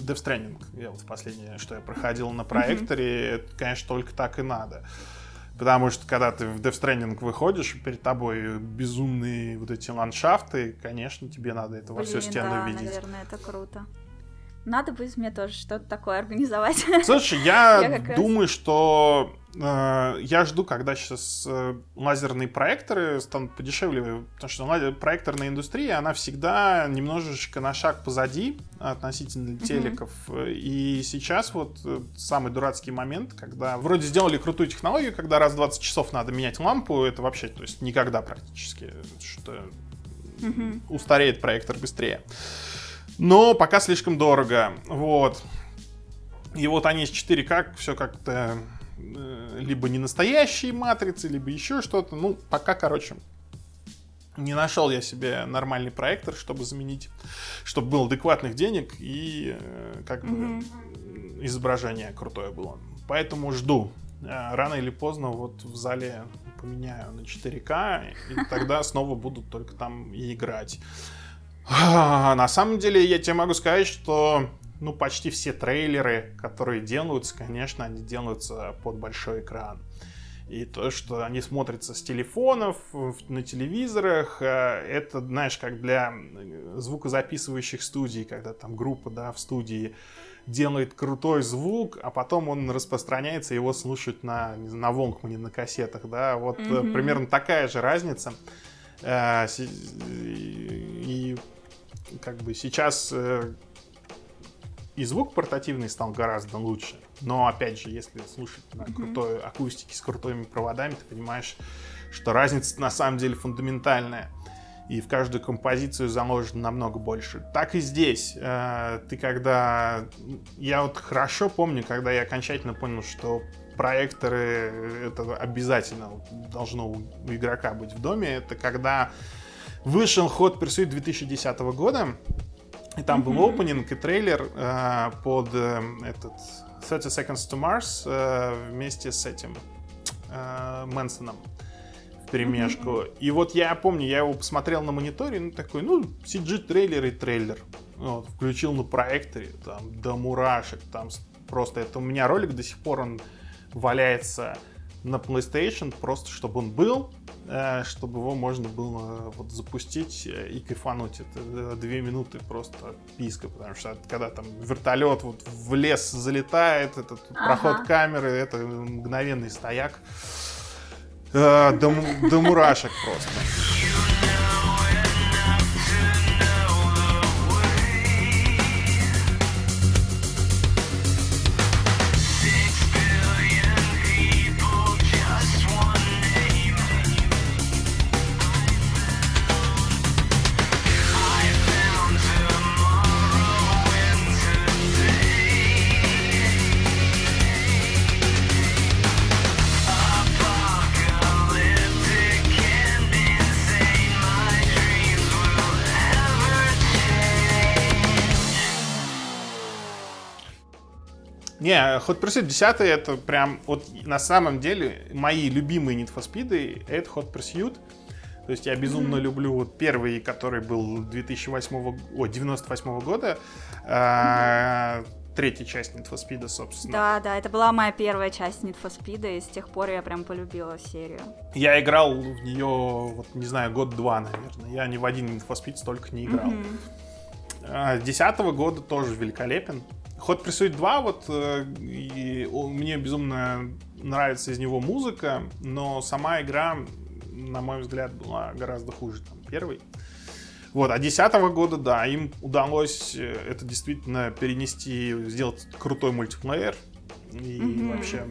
Speaker 2: Death Stranding, я вот последнее, что я проходил на проекторе, mm-hmm. это, конечно, только так и надо. Потому что когда ты в Death Stranding выходишь, перед тобой безумные вот эти ландшафты, конечно, тебе надо это во всю стену да, видеть.
Speaker 1: наверное, это круто. Надо будет мне тоже что-то такое организовать.
Speaker 2: Слушай, я, я думаю, раз... что я жду, когда сейчас э, лазерные проекторы станут подешевле, потому что проекторная индустрия, она всегда немножечко на шаг позади относительно телеков. Mm-hmm. И сейчас вот э, самый дурацкий момент, когда вроде сделали крутую технологию, когда раз в 20 часов надо менять лампу, это вообще, то есть никогда практически, что mm-hmm. устареет проектор быстрее. Но пока слишком дорого. Вот. И вот они с 4К все как-то э, либо не настоящие матрицы, либо еще что-то. Ну, пока, короче, не нашел я себе нормальный проектор, чтобы заменить, чтобы был адекватных денег и э, как бы изображение крутое было. Поэтому жду. Э, рано или поздно вот в зале поменяю на 4К, и тогда снова будут только там и играть. На самом деле, я тебе могу сказать, что ну, почти все трейлеры, которые делаются, конечно, они делаются под большой экран. и то, что они смотрятся с телефонов, на телевизорах, э, это, знаешь, как для звукозаписывающих студий, когда там группа, да, в студии делает крутой звук, а потом он распространяется, его слушают на, на Волкмане, на кассетах, да, вот mm-hmm. примерно такая же разница. Э, и как бы сейчас и звук портативный стал гораздо лучше. Но опять же, если слушать на mm-hmm. крутой акустике с крутыми проводами, ты понимаешь, что разница на самом деле фундаментальная. И в каждую композицию заложено намного больше. Так и здесь. Э, ты когда... Я вот хорошо помню, когда я окончательно понял, что проекторы это обязательно должно у игрока быть в доме. Это когда вышел Hot Pursuit 2010 года. И там mm-hmm. был опенинг и трейлер э, под э, этот 30 Seconds to Mars э, вместе с этим э, Мэнсоном в перемешку. Mm-hmm. И вот я помню, я его посмотрел на мониторе, ну такой, ну, CG-трейлер и трейлер. Вот, включил на проекторе, там, до мурашек, там просто, это у меня ролик до сих пор, он валяется на PlayStation, просто чтобы он был, чтобы его можно было вот запустить э, и кайфануть. Это э, две минуты просто писка, потому что когда там вертолет вот в лес залетает, этот ага. проход камеры, это мгновенный стояк. До, до мурашек просто. Hot Pursuit 10 это прям, вот на самом деле, мои любимые Need for Speed это Hot Pursuit. То есть я безумно mm-hmm. люблю вот первый, который был 2008, о, 98 года. Mm-hmm. третья часть Need for Speed, собственно.
Speaker 1: Да, да, это была моя первая часть Need for Speed, и с тех пор я прям полюбила серию.
Speaker 2: Я играл в нее, вот, не знаю, год-два, наверное. Я ни в один Need for Speed столько не играл. Mm-hmm. Десятого года тоже великолепен. Hot Pursuit 2, вот э, и, мне безумно нравится из него музыка, но сама игра, на мой взгляд, была гораздо хуже там, первой. Вот, а десятого года, да, им удалось э, это действительно перенести, сделать крутой мультиплеер. И mm-hmm. вообще...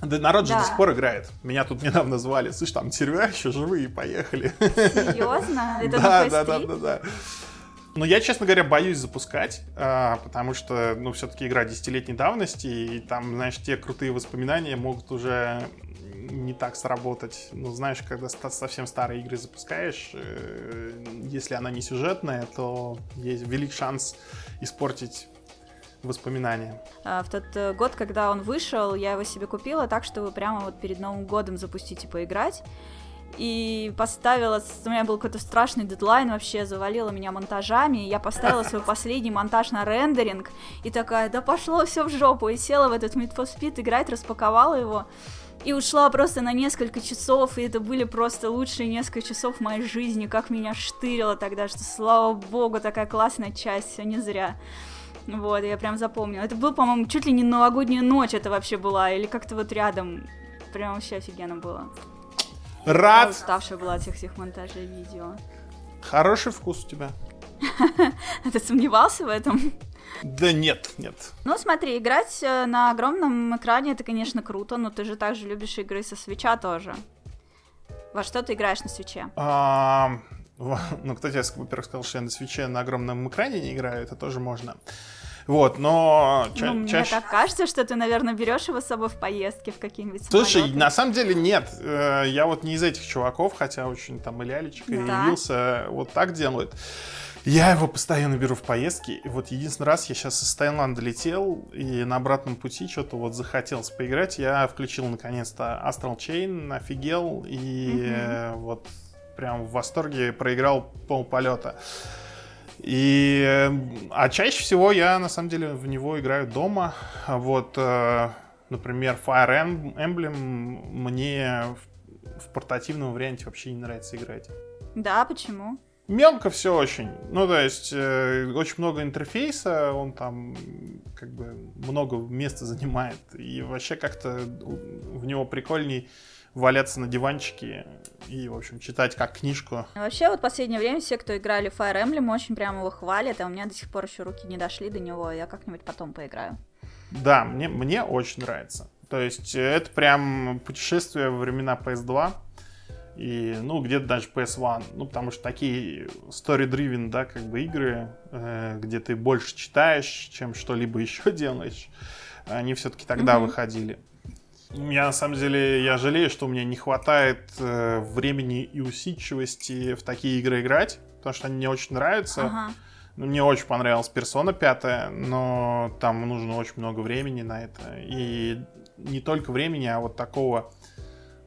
Speaker 2: Да, народ же да. до сих пор играет. Меня тут недавно звали. Слышь, там сервера еще живые, поехали.
Speaker 1: Серьезно? Это
Speaker 2: да, да, да, да, да. Но я, честно говоря, боюсь запускать, а, потому что, ну, все-таки игра десятилетней давности, и там, знаешь, те крутые воспоминания могут уже не так сработать. Ну, знаешь, когда совсем старые игры запускаешь, э, если она не сюжетная, то есть велик шанс испортить воспоминания.
Speaker 1: А, в тот э, год, когда он вышел, я его себе купила так, чтобы прямо вот перед Новым годом запустить и поиграть и поставила, у меня был какой-то страшный дедлайн вообще, завалила меня монтажами, я поставила свой последний монтаж на рендеринг, и такая, да пошло все в жопу, и села в этот Need for Speed играть, распаковала его, и ушла просто на несколько часов, и это были просто лучшие несколько часов моей жизни, как меня штырило тогда, что, слава богу, такая классная часть, все не зря. Вот, я прям запомнила. Это был, по-моему, чуть ли не новогодняя ночь это вообще была, или как-то вот рядом. Прям вообще офигенно было.
Speaker 2: Рад. Я
Speaker 1: уставшая была от всех этих монтажей видео.
Speaker 2: Хороший вкус у тебя.
Speaker 1: Ты сомневался в этом?
Speaker 2: Да нет, нет.
Speaker 1: Ну смотри, играть э, на огромном экране это, конечно, круто, но ты же также любишь игры со свеча тоже. Во что ты играешь на свече?
Speaker 2: А, ну, кто тебе, во-первых, сказал, что я на свече на огромном экране не играю, это тоже можно. Вот, но
Speaker 1: ча- ну, мне чаще... так кажется, что ты, наверное, берешь его с собой в поездки в какие-нибудь
Speaker 2: Слушай, самолеты. на самом деле нет. Э, я вот не из этих чуваков, хотя очень там и лялечка, да. и явился, вот так делают. Я его постоянно беру в поездки. И вот единственный раз я сейчас из Таиланда летел, и на обратном пути что-то вот захотелось поиграть. Я включил наконец-то Astral Chain, офигел, и mm-hmm. вот прям в восторге проиграл пол полета. И, а чаще всего я, на самом деле, в него играю дома. Вот, э, Например, Fire Emblem мне в, в портативном варианте вообще не нравится играть.
Speaker 1: Да, почему?
Speaker 2: Мелко все очень. Ну, то есть, э, очень много интерфейса, он там как бы много места занимает. И вообще как-то в него прикольней валяться на диванчике и, в общем, читать как книжку.
Speaker 1: Вообще, вот последнее время все, кто играли в Fire Emblem, очень прямо его хвалят, а у меня до сих пор еще руки не дошли до него, я как-нибудь потом поиграю.
Speaker 2: Да, мне, мне очень нравится. То есть, э, это прям путешествие во времена PS2 и, ну, где-то даже PS1. Ну, потому что такие story-driven, да, как бы игры, э, где ты больше читаешь, чем что-либо еще делаешь, они все-таки тогда mm-hmm. выходили. Я, на самом деле, я жалею, что у меня не хватает э, времени и усидчивости в такие игры играть, потому что они мне очень нравятся. Ага. Ну, мне очень понравилась Персона 5, но там нужно очень много времени на это. И не только времени, а вот такого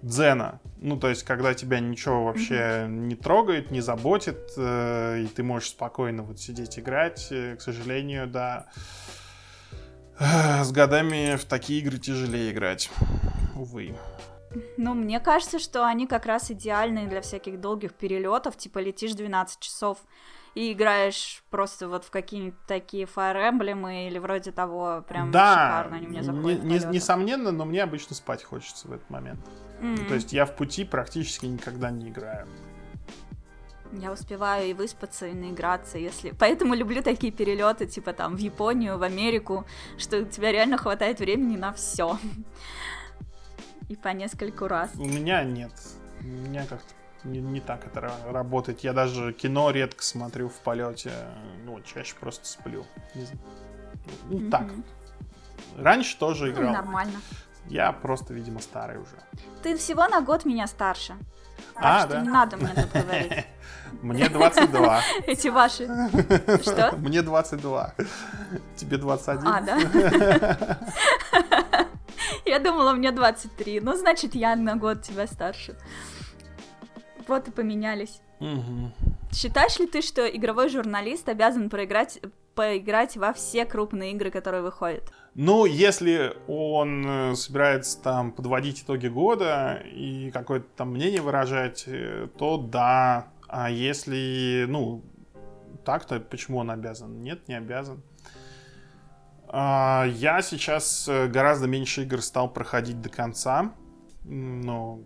Speaker 2: дзена. Ну, то есть, когда тебя ничего вообще mm-hmm. не трогает, не заботит, э, и ты можешь спокойно вот сидеть играть, э, к сожалению, да. С годами в такие игры тяжелее играть. Увы.
Speaker 1: Ну, мне кажется, что они как раз идеальные для всяких долгих перелетов, типа летишь 12 часов и играешь просто вот в какие-нибудь такие Fire Emblem или вроде того, прям да, шикарно они мне заходят.
Speaker 2: Не, не, несомненно, но мне обычно спать хочется в этот момент. Mm-hmm. То есть я в пути практически никогда не играю.
Speaker 1: Я успеваю и выспаться, и наиграться, если... Поэтому люблю такие перелеты, типа там в Японию, в Америку, что у тебя реально хватает времени на все. И по нескольку раз.
Speaker 2: У меня нет. У меня как-то не, не так это работает. Я даже кино редко смотрю в полете. Ну, чаще просто сплю. Ну, mm-hmm. так. Раньше тоже ну, играл. Ну,
Speaker 1: нормально.
Speaker 2: Я просто, видимо, старый уже.
Speaker 1: Ты всего на год меня старше. Так а, что да? не надо мне тут говорить.
Speaker 2: Мне 22.
Speaker 1: Эти ваши. Что?
Speaker 2: Мне 22. Тебе 21.
Speaker 1: А, да? Я думала, мне 23. Ну, значит, я на год тебя старше. Вот и поменялись.
Speaker 2: Угу.
Speaker 1: Считаешь ли ты, что игровой журналист обязан проиграть, поиграть во все крупные игры, которые выходят?
Speaker 2: Ну, если он э, собирается там подводить итоги года и какое-то там мнение выражать, э, то да. А если, ну, так, то почему он обязан? Нет, не обязан. А, я сейчас э, гораздо меньше игр стал проходить до конца. Ну,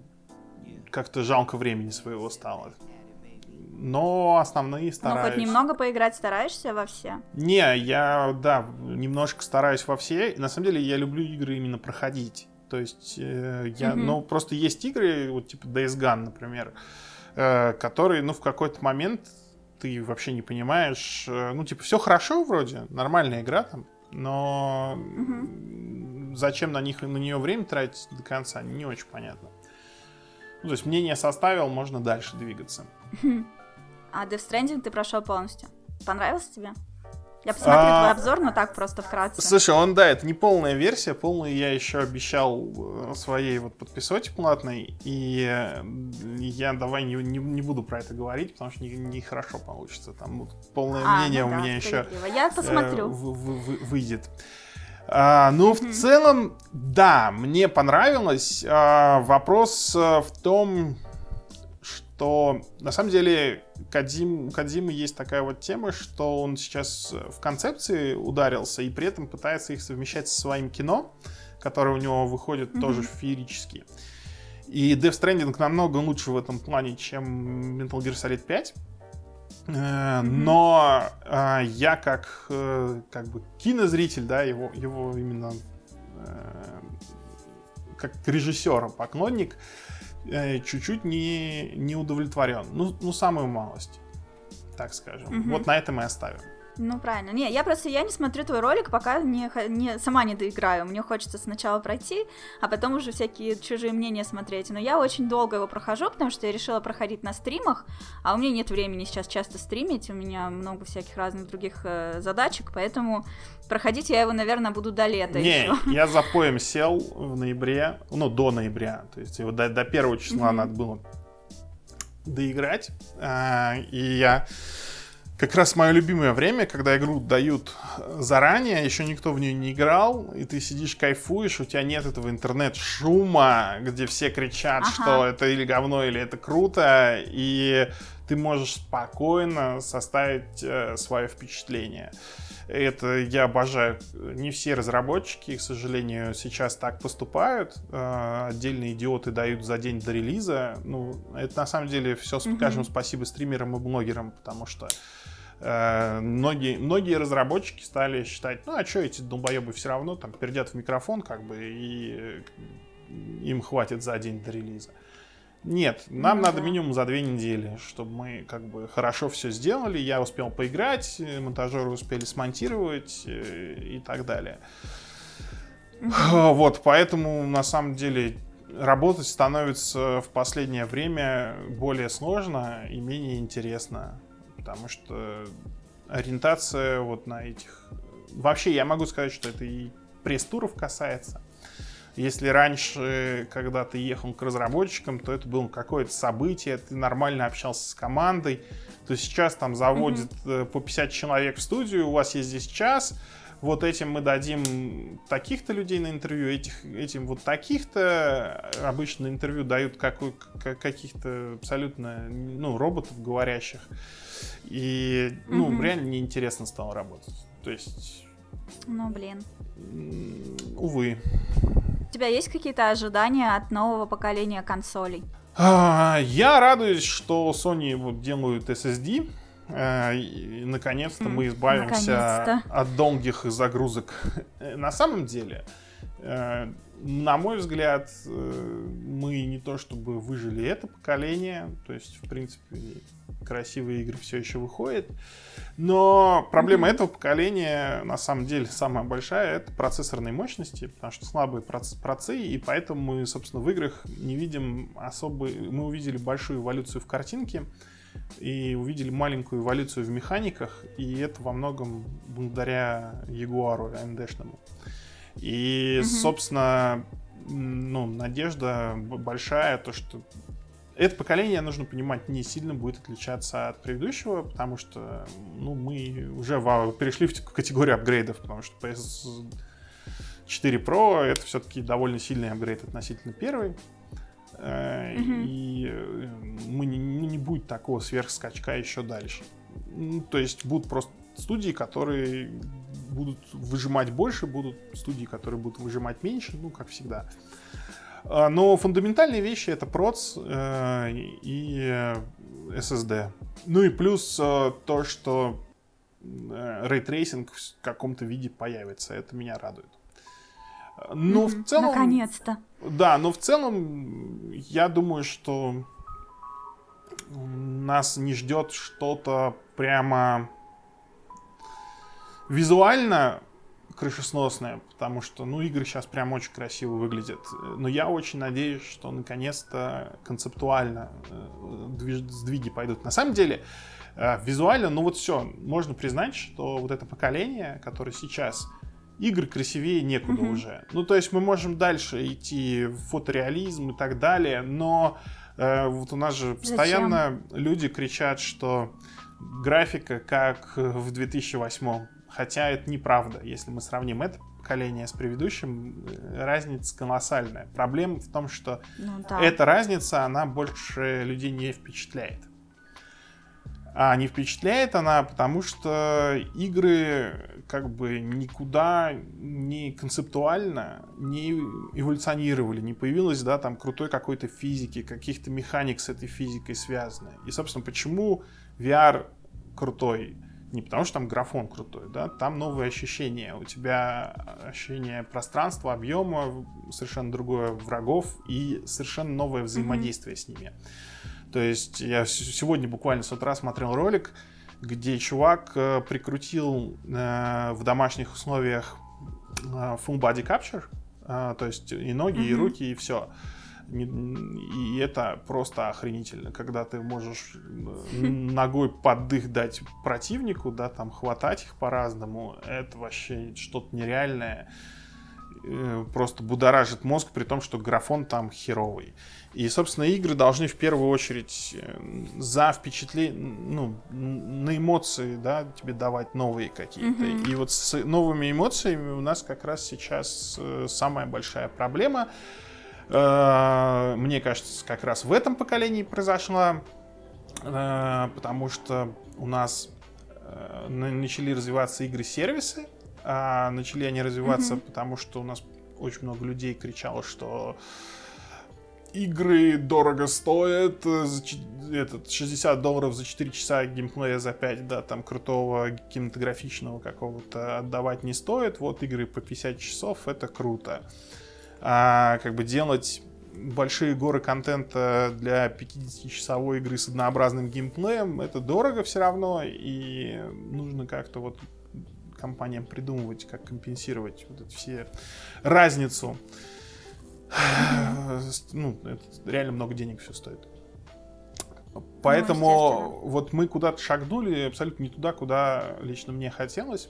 Speaker 2: как-то жалко времени своего стало но основные стараюсь.
Speaker 1: Ну, хоть немного поиграть стараешься во все?
Speaker 2: Не, я, да, немножко стараюсь во все. на самом деле я люблю игры именно проходить. То есть э, я, mm-hmm. ну, просто есть игры, вот типа Days Gone, например, э, которые, ну, в какой-то момент ты вообще не понимаешь, э, ну, типа, все хорошо вроде, нормальная игра там, но mm-hmm. зачем на них на нее время тратить до конца, не очень понятно. Ну, то есть мнение составил, можно дальше двигаться.
Speaker 1: А Death Stranding ты прошел полностью. Понравился тебе? Я посмотрю а... твой обзор, но так просто вкратце.
Speaker 2: Слушай, он, да, это не полная версия. Полную я еще обещал э, своей вот подписоте платной. И э, я давай не, не, не буду про это говорить, потому что нехорошо не, не получится. Там вот, полное а, мнение ну, у да, меня еще
Speaker 1: я посмотрю. Э,
Speaker 2: в, в, в, выйдет. А, ну, mm-hmm. в целом, да, мне понравилось. А, вопрос в том, то на самом деле Кадим, у Кадимы есть такая вот тема, что он сейчас в концепции ударился и при этом пытается их совмещать со своим кино, которое у него выходит mm-hmm. тоже феерически. И Death Stranding намного лучше в этом плане, чем Metal Gear Solid 5. Mm-hmm. Но э, я как, э, как бы кинозритель, да, его, его именно э, как режиссера, поклонник, Э, чуть-чуть не, не удовлетворен. Ну, ну, самую малость, так скажем. Угу. Вот на этом и оставим.
Speaker 1: Ну, правильно. Не, я просто, я не смотрю твой ролик, пока не, не, сама не доиграю. Мне хочется сначала пройти, а потом уже всякие чужие мнения смотреть. Но я очень долго его прохожу, потому что я решила проходить на стримах, а у меня нет времени сейчас часто стримить, у меня много всяких разных других э, задачек, поэтому проходить я его, наверное, буду до лета
Speaker 2: Не,
Speaker 1: еще.
Speaker 2: я за поем сел в ноябре, ну, до ноября, то есть его до, до первого числа mm-hmm. надо было доиграть, а, и я как раз мое любимое время, когда игру дают заранее, еще никто в нее не играл, и ты сидишь, кайфуешь, у тебя нет этого интернет-шума, где все кричат, ага. что это или говно, или это круто, и ты можешь спокойно составить э, свое впечатление. Это я обожаю. Не все разработчики, к сожалению, сейчас так поступают. Э, отдельные идиоты дают за день до релиза. Ну, это на самом деле все, скажем, спасибо стримерам и блогерам, потому что э, многие, многие разработчики стали считать, ну а что эти долбоебы все равно там перейдят в микрофон, как бы, и им хватит за день до релиза. Нет, нам ну, надо минимум за две недели, чтобы мы как бы хорошо все сделали. Я успел поиграть, монтажеры успели смонтировать э, и так далее. Вот, поэтому на самом деле работать становится в последнее время более сложно и менее интересно, потому что ориентация вот на этих... Вообще, я могу сказать, что это и пресс-туров касается. Если раньше, когда ты ехал к разработчикам, то это было какое-то событие, ты нормально общался с командой, то сейчас там заводят mm-hmm. по 50 человек в студию, у вас есть здесь час, вот этим мы дадим таких-то людей на интервью, этих, этим вот таких-то. Обычно интервью дают какой, каких-то абсолютно ну, роботов говорящих. И ну, mm-hmm. реально неинтересно стало работать. То есть...
Speaker 1: Ну, блин.
Speaker 2: Увы
Speaker 1: тебя есть какие-то ожидания от нового поколения консолей?
Speaker 2: А, я радуюсь, что Sony вот делают SSD. Э, и, наконец-то мы избавимся наконец от долгих загрузок. На самом деле, э, на мой взгляд, э, мы не то чтобы выжили это поколение, то есть, в принципе, красивые игры все еще выходят. Но проблема mm-hmm. этого поколения, на самом деле, самая большая, это процессорные мощности, потому что слабые процы, и поэтому мы, собственно, в играх не видим особой... Мы увидели большую эволюцию в картинке, и увидели маленькую эволюцию в механиках, и это во многом благодаря Ягуару AMD-шному. И, угу. собственно, ну, надежда большая, то, что это поколение, нужно понимать, не сильно будет отличаться от предыдущего, потому что ну, мы уже перешли в категорию апгрейдов, потому что PS4 Pro это все-таки довольно сильный апгрейд относительно первой. Mm-hmm. И э, мы не, ну, не будет такого сверхскачка еще дальше. Ну, то есть будут просто студии, которые будут выжимать больше, будут студии, которые будут выжимать меньше, ну, как всегда. А, но фундаментальные вещи это проц э, и SSD. Ну и плюс э, то, что ray tracing в каком-то виде появится. Это меня радует. Но mm-hmm. в целом...
Speaker 1: Наконец-то.
Speaker 2: Да, но в целом я думаю, что нас не ждет что-то прямо визуально крышесносная, потому что, ну, игры сейчас прям очень красиво выглядят. Но я очень надеюсь, что наконец-то концептуально э, сдвиги пойдут. На самом деле, э, визуально, ну вот все, можно признать, что вот это поколение, которое сейчас игры красивее некуда mm-hmm. уже. Ну, то есть мы можем дальше идти в фотореализм и так далее, но э, вот у нас же постоянно Зачем? люди кричат, что графика как в 2008 Хотя это неправда. Если мы сравним это поколение с предыдущим, э, разница колоссальная. Проблема в том, что ну, да. эта разница, она больше людей не впечатляет. А не впечатляет она, потому что игры как бы никуда не концептуально не эволюционировали, не появилось, да, там крутой какой-то физики, каких-то механик с этой физикой связаны. И, собственно, почему VR крутой? не потому, что там графон крутой, да, там новые ощущения. У тебя ощущение пространства, объема, совершенно другое врагов и совершенно новое взаимодействие mm-hmm. с ними. То есть я сегодня буквально с утра смотрел ролик, где чувак э, прикрутил э, в домашних условиях э, full body capture, то есть и ноги, mm-hmm. и руки, и все. И это просто охренительно, когда ты можешь ногой под дых дать противнику, да, там хватать их по-разному, это вообще что-то нереальное. Э, просто будоражит мозг, при том, что графон там херовый. И, собственно, игры должны в первую очередь э, за впечатление, ну, на эмоции, да, тебе давать новые какие-то. Mm-hmm. И вот с новыми эмоциями у нас как раз сейчас э, самая большая проблема. Мне кажется, как раз в этом поколении произошла, потому что у нас начали развиваться игры-сервисы, а начали они развиваться, mm-hmm. потому что у нас очень много людей кричало, что игры дорого стоят, э, этот, 60 долларов за 4 часа геймплея за 5, да, там крутого кинематографичного какого-то отдавать не стоит, вот игры по 50 часов, это круто. А как бы делать большие горы контента для 50-часовой игры с однообразным геймплеем, это дорого все равно, и нужно как-то вот компаниям придумывать, как компенсировать вот эту все разницу ну, это реально много денег все стоит. Поэтому ну, вот мы куда-то шагнули абсолютно не туда, куда лично мне хотелось.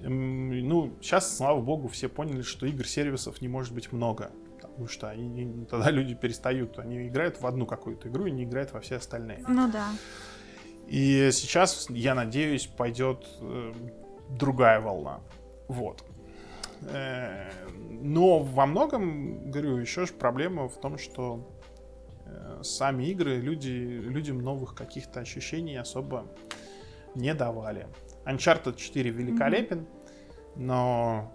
Speaker 2: Ну, сейчас, слава богу, все поняли, что игр-сервисов не может быть много. Потому что они, тогда люди перестают. Они играют в одну какую-то игру и не играют во все остальные.
Speaker 1: Ну да.
Speaker 2: И сейчас, я надеюсь, пойдет э, другая волна. Вот. Э, но во многом, говорю, еще же проблема в том, что э, сами игры люди, людям новых каких-то ощущений особо не давали. Uncharted 4 великолепен, mm-hmm. но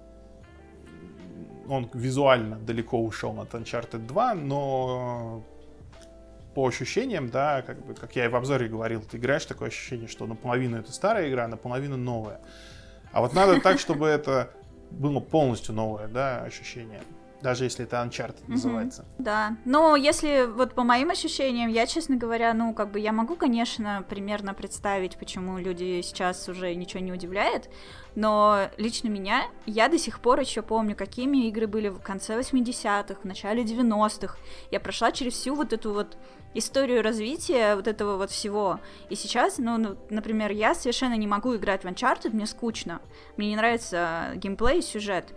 Speaker 2: он визуально далеко ушел от Uncharted 2, но по ощущениям, да, как бы, как я и в обзоре говорил, ты играешь такое ощущение, что наполовину это старая игра, наполовину новая. А вот надо так, чтобы это было полностью новое, да, ощущение. Даже если это Uncharted называется.
Speaker 1: Да. Но если вот по моим ощущениям, я, честно говоря, ну, как бы я могу, конечно, примерно представить, почему люди сейчас уже ничего не удивляет, но лично меня, я до сих пор еще помню, какими игры были в конце 80-х, в начале 90-х. Я прошла через всю вот эту вот историю развития вот этого вот всего. И сейчас, ну, ну, например, я совершенно не могу играть в Uncharted, мне скучно. Мне не нравится геймплей и сюжет.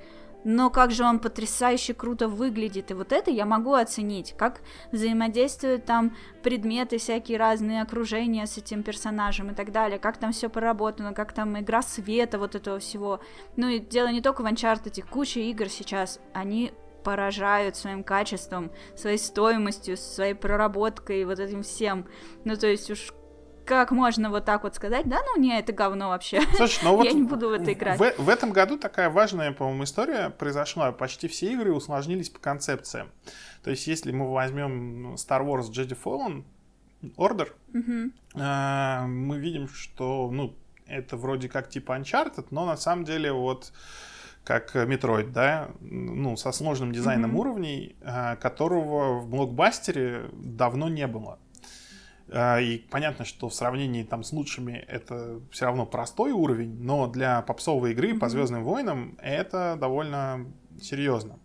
Speaker 1: Но как же он потрясающе круто выглядит, и вот это я могу оценить, как взаимодействуют там предметы, всякие разные окружения с этим персонажем и так далее, как там все проработано, как там игра света вот этого всего. Ну и дело не только в Uncharted, куча игр сейчас, они поражают своим качеством, своей стоимостью, своей проработкой, вот этим всем. Ну, то есть уж как можно вот так вот сказать, да, ну не, это говно вообще.
Speaker 2: Слушай, ну вот
Speaker 1: я не буду в это играть.
Speaker 2: В, в этом году такая важная, по-моему, история произошла. Почти все игры усложнились по концепциям. То есть, если мы возьмем Star Wars Jedi Fallen Order, угу. э, мы видим, что, ну, это вроде как типа Uncharted, но на самом деле вот как Metroid, да, ну, со сложным дизайном mm-hmm. уровней, а, которого в блокбастере давно не было. А, и понятно, что в сравнении там с лучшими это все равно простой уровень, но для попсовой игры mm-hmm. по Звездным войнам это довольно серьезно.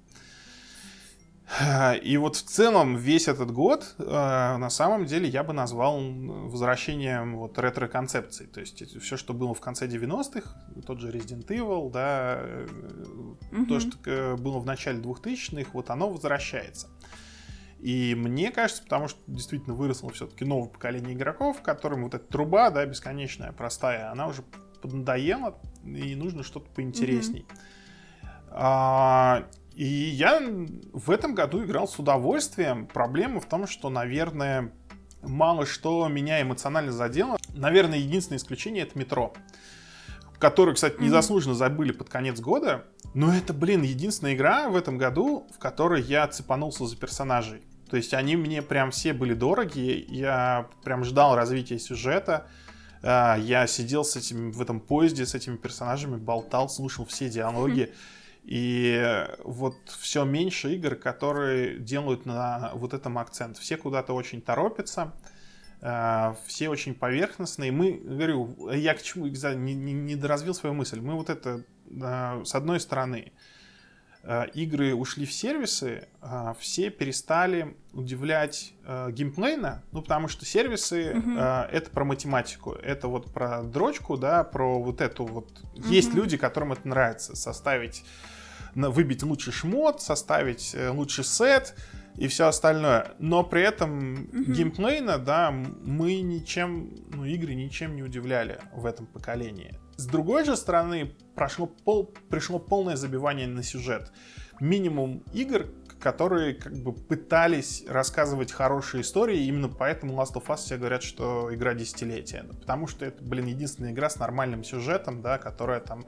Speaker 2: И вот в целом весь этот год э, на самом деле я бы назвал возвращением вот ретро-концепций. То есть все, что было в конце 90-х, тот же Resident Evil, да, угу. то, что э, было в начале 2000-х, вот оно возвращается. И мне кажется, потому что действительно выросло все-таки новое поколение игроков, которым вот эта труба, да, бесконечная, простая, она уже поднадоела, и нужно что-то поинтересней. Mm-hmm. А, и я в этом году играл с удовольствием. Проблема в том, что, наверное, мало что меня эмоционально задело. Наверное, единственное исключение это метро. Который, кстати, незаслуженно забыли под конец года. Но это, блин, единственная игра в этом году, в которой я цепанулся за персонажей. То есть они мне прям все были дороги. Я прям ждал развития сюжета. А, я сидел с этим в этом поезде с этими персонажами, болтал, слушал все диалоги. И вот все меньше игр, которые делают на вот этом акцент. Все куда-то очень торопятся, э, все очень поверхностные. Мы, говорю, я к чему не, не, не доразвил свою мысль. Мы вот это, э, с одной стороны, игры ушли в сервисы, все перестали удивлять геймплейно, ну, потому что сервисы mm-hmm. это про математику, это вот про дрочку, да, про вот эту вот... Mm-hmm. Есть люди, которым это нравится, составить выбить лучший шмот, составить э, лучший сет и все остальное. Но при этом mm-hmm. геймплейно, да, мы ничем, ну, игры ничем не удивляли в этом поколении. С другой же стороны, прошло пол, пришло полное забивание на сюжет. Минимум игр, которые как бы пытались рассказывать хорошие истории, и именно поэтому Last of Us все говорят, что игра десятилетия. Потому что это, блин, единственная игра с нормальным сюжетом, да, которая там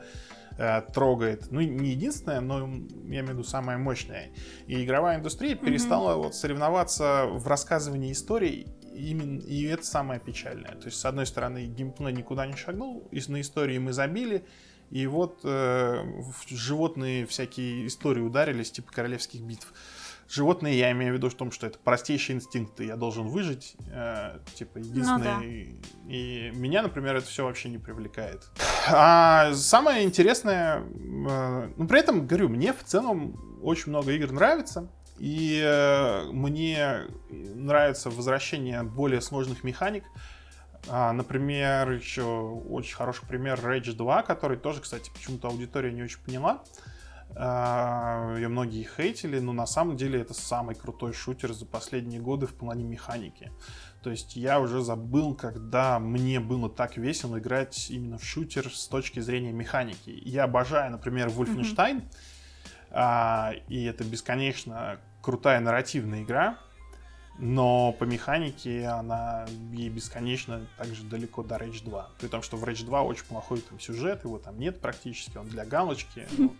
Speaker 2: э, трогает. Ну, не единственная, но я имею в виду самая мощная. И игровая индустрия mm-hmm. перестала вот соревноваться в рассказывании историй именно, и это самое печальное. То есть, с одной стороны, геймплей никуда не шагнул, и на истории мы забили, и вот э, животные всякие истории ударились, типа королевских битв. Животные, я имею в виду в том, что это простейшие инстинкты. Я должен выжить, э, типа, единственное. Ну, да. и, и меня, например, это все вообще не привлекает. А самое интересное, э, ну, при этом, говорю, мне в целом очень много игр нравится. И э, мне нравится возвращение более сложных механик. А, например, еще очень хороший пример Rage 2, который тоже, кстати, почему-то аудитория не очень поняла. А, ее многие хейтили, но на самом деле это самый крутой шутер за последние годы в плане механики. То есть я уже забыл, когда мне было так весело играть именно в шутер с точки зрения механики. Я обожаю, например, Wolfenstein, mm-hmm. и это бесконечно крутая нарративная игра, но по механике она ей бесконечно также далеко до Rage 2. При том, что в Rage 2 очень плохой там сюжет, его там нет практически, он для галочки. Ну,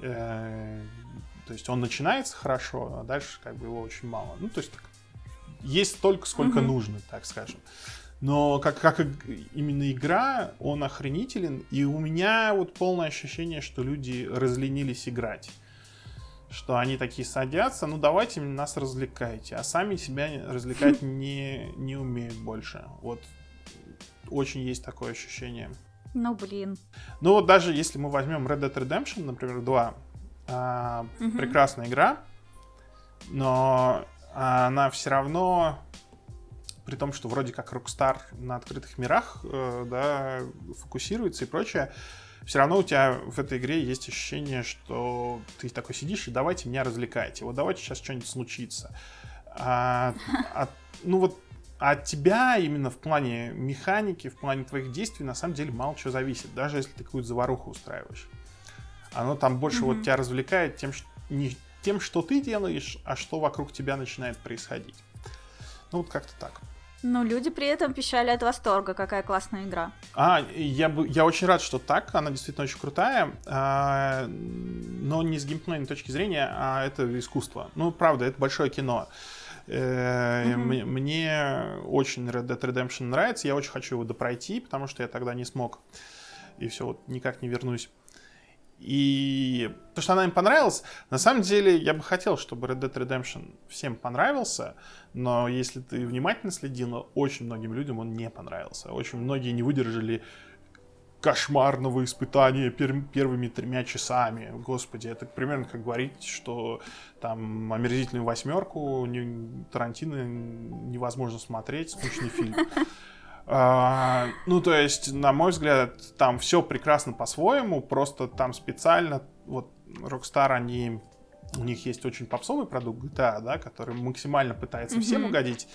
Speaker 2: э, то есть он начинается хорошо, а дальше как бы его очень мало. Ну, то есть есть столько, сколько нужно, так скажем. Но как, как именно игра, он охренителен. И у меня вот полное ощущение, что люди разленились играть что они такие садятся, ну давайте нас развлекайте, а сами себя развлекать не, не умеют больше. Вот очень есть такое ощущение.
Speaker 1: Ну блин.
Speaker 2: Ну вот даже если мы возьмем Red Dead Redemption, например, 2, а, угу. прекрасная игра, но она все равно при том, что вроде как Rockstar на открытых мирах э, да, фокусируется и прочее, все равно у тебя в этой игре есть ощущение, что ты такой сидишь и давайте меня развлекайте. Вот давайте сейчас что-нибудь случится. А, а, ну вот от тебя именно в плане механики, в плане твоих действий на самом деле мало чего зависит, даже если ты какую-то заваруху устраиваешь. Оно там больше mm-hmm. вот тебя развлекает тем, что, не тем, что ты делаешь, а что вокруг тебя начинает происходить. Ну вот как-то так.
Speaker 1: Ну, люди при этом пищали от восторга, какая классная игра.
Speaker 2: А, я, бы, я очень рад, что так, она действительно очень крутая, а, но не с геймплейной точки зрения, а это искусство. Ну, правда, это большое кино. Mm-hmm. Мне очень Red Dead Redemption нравится, я очень хочу его допройти, потому что я тогда не смог. И все, вот никак не вернусь. И то, что она им понравилась, на самом деле я бы хотел, чтобы Red Dead Redemption всем понравился, но если ты внимательно следил, очень многим людям он не понравился. Очень многие не выдержали кошмарного испытания пер первыми тремя часами. Господи, это примерно как говорить, что там омерзительную восьмерку не, Тарантино невозможно смотреть, скучный фильм. А, ну, то есть, на мой взгляд, там все прекрасно по-своему, просто там специально, вот, Rockstar, они, у них есть очень попсовый продукт GTA, да, который максимально пытается mm-hmm. всем угодить,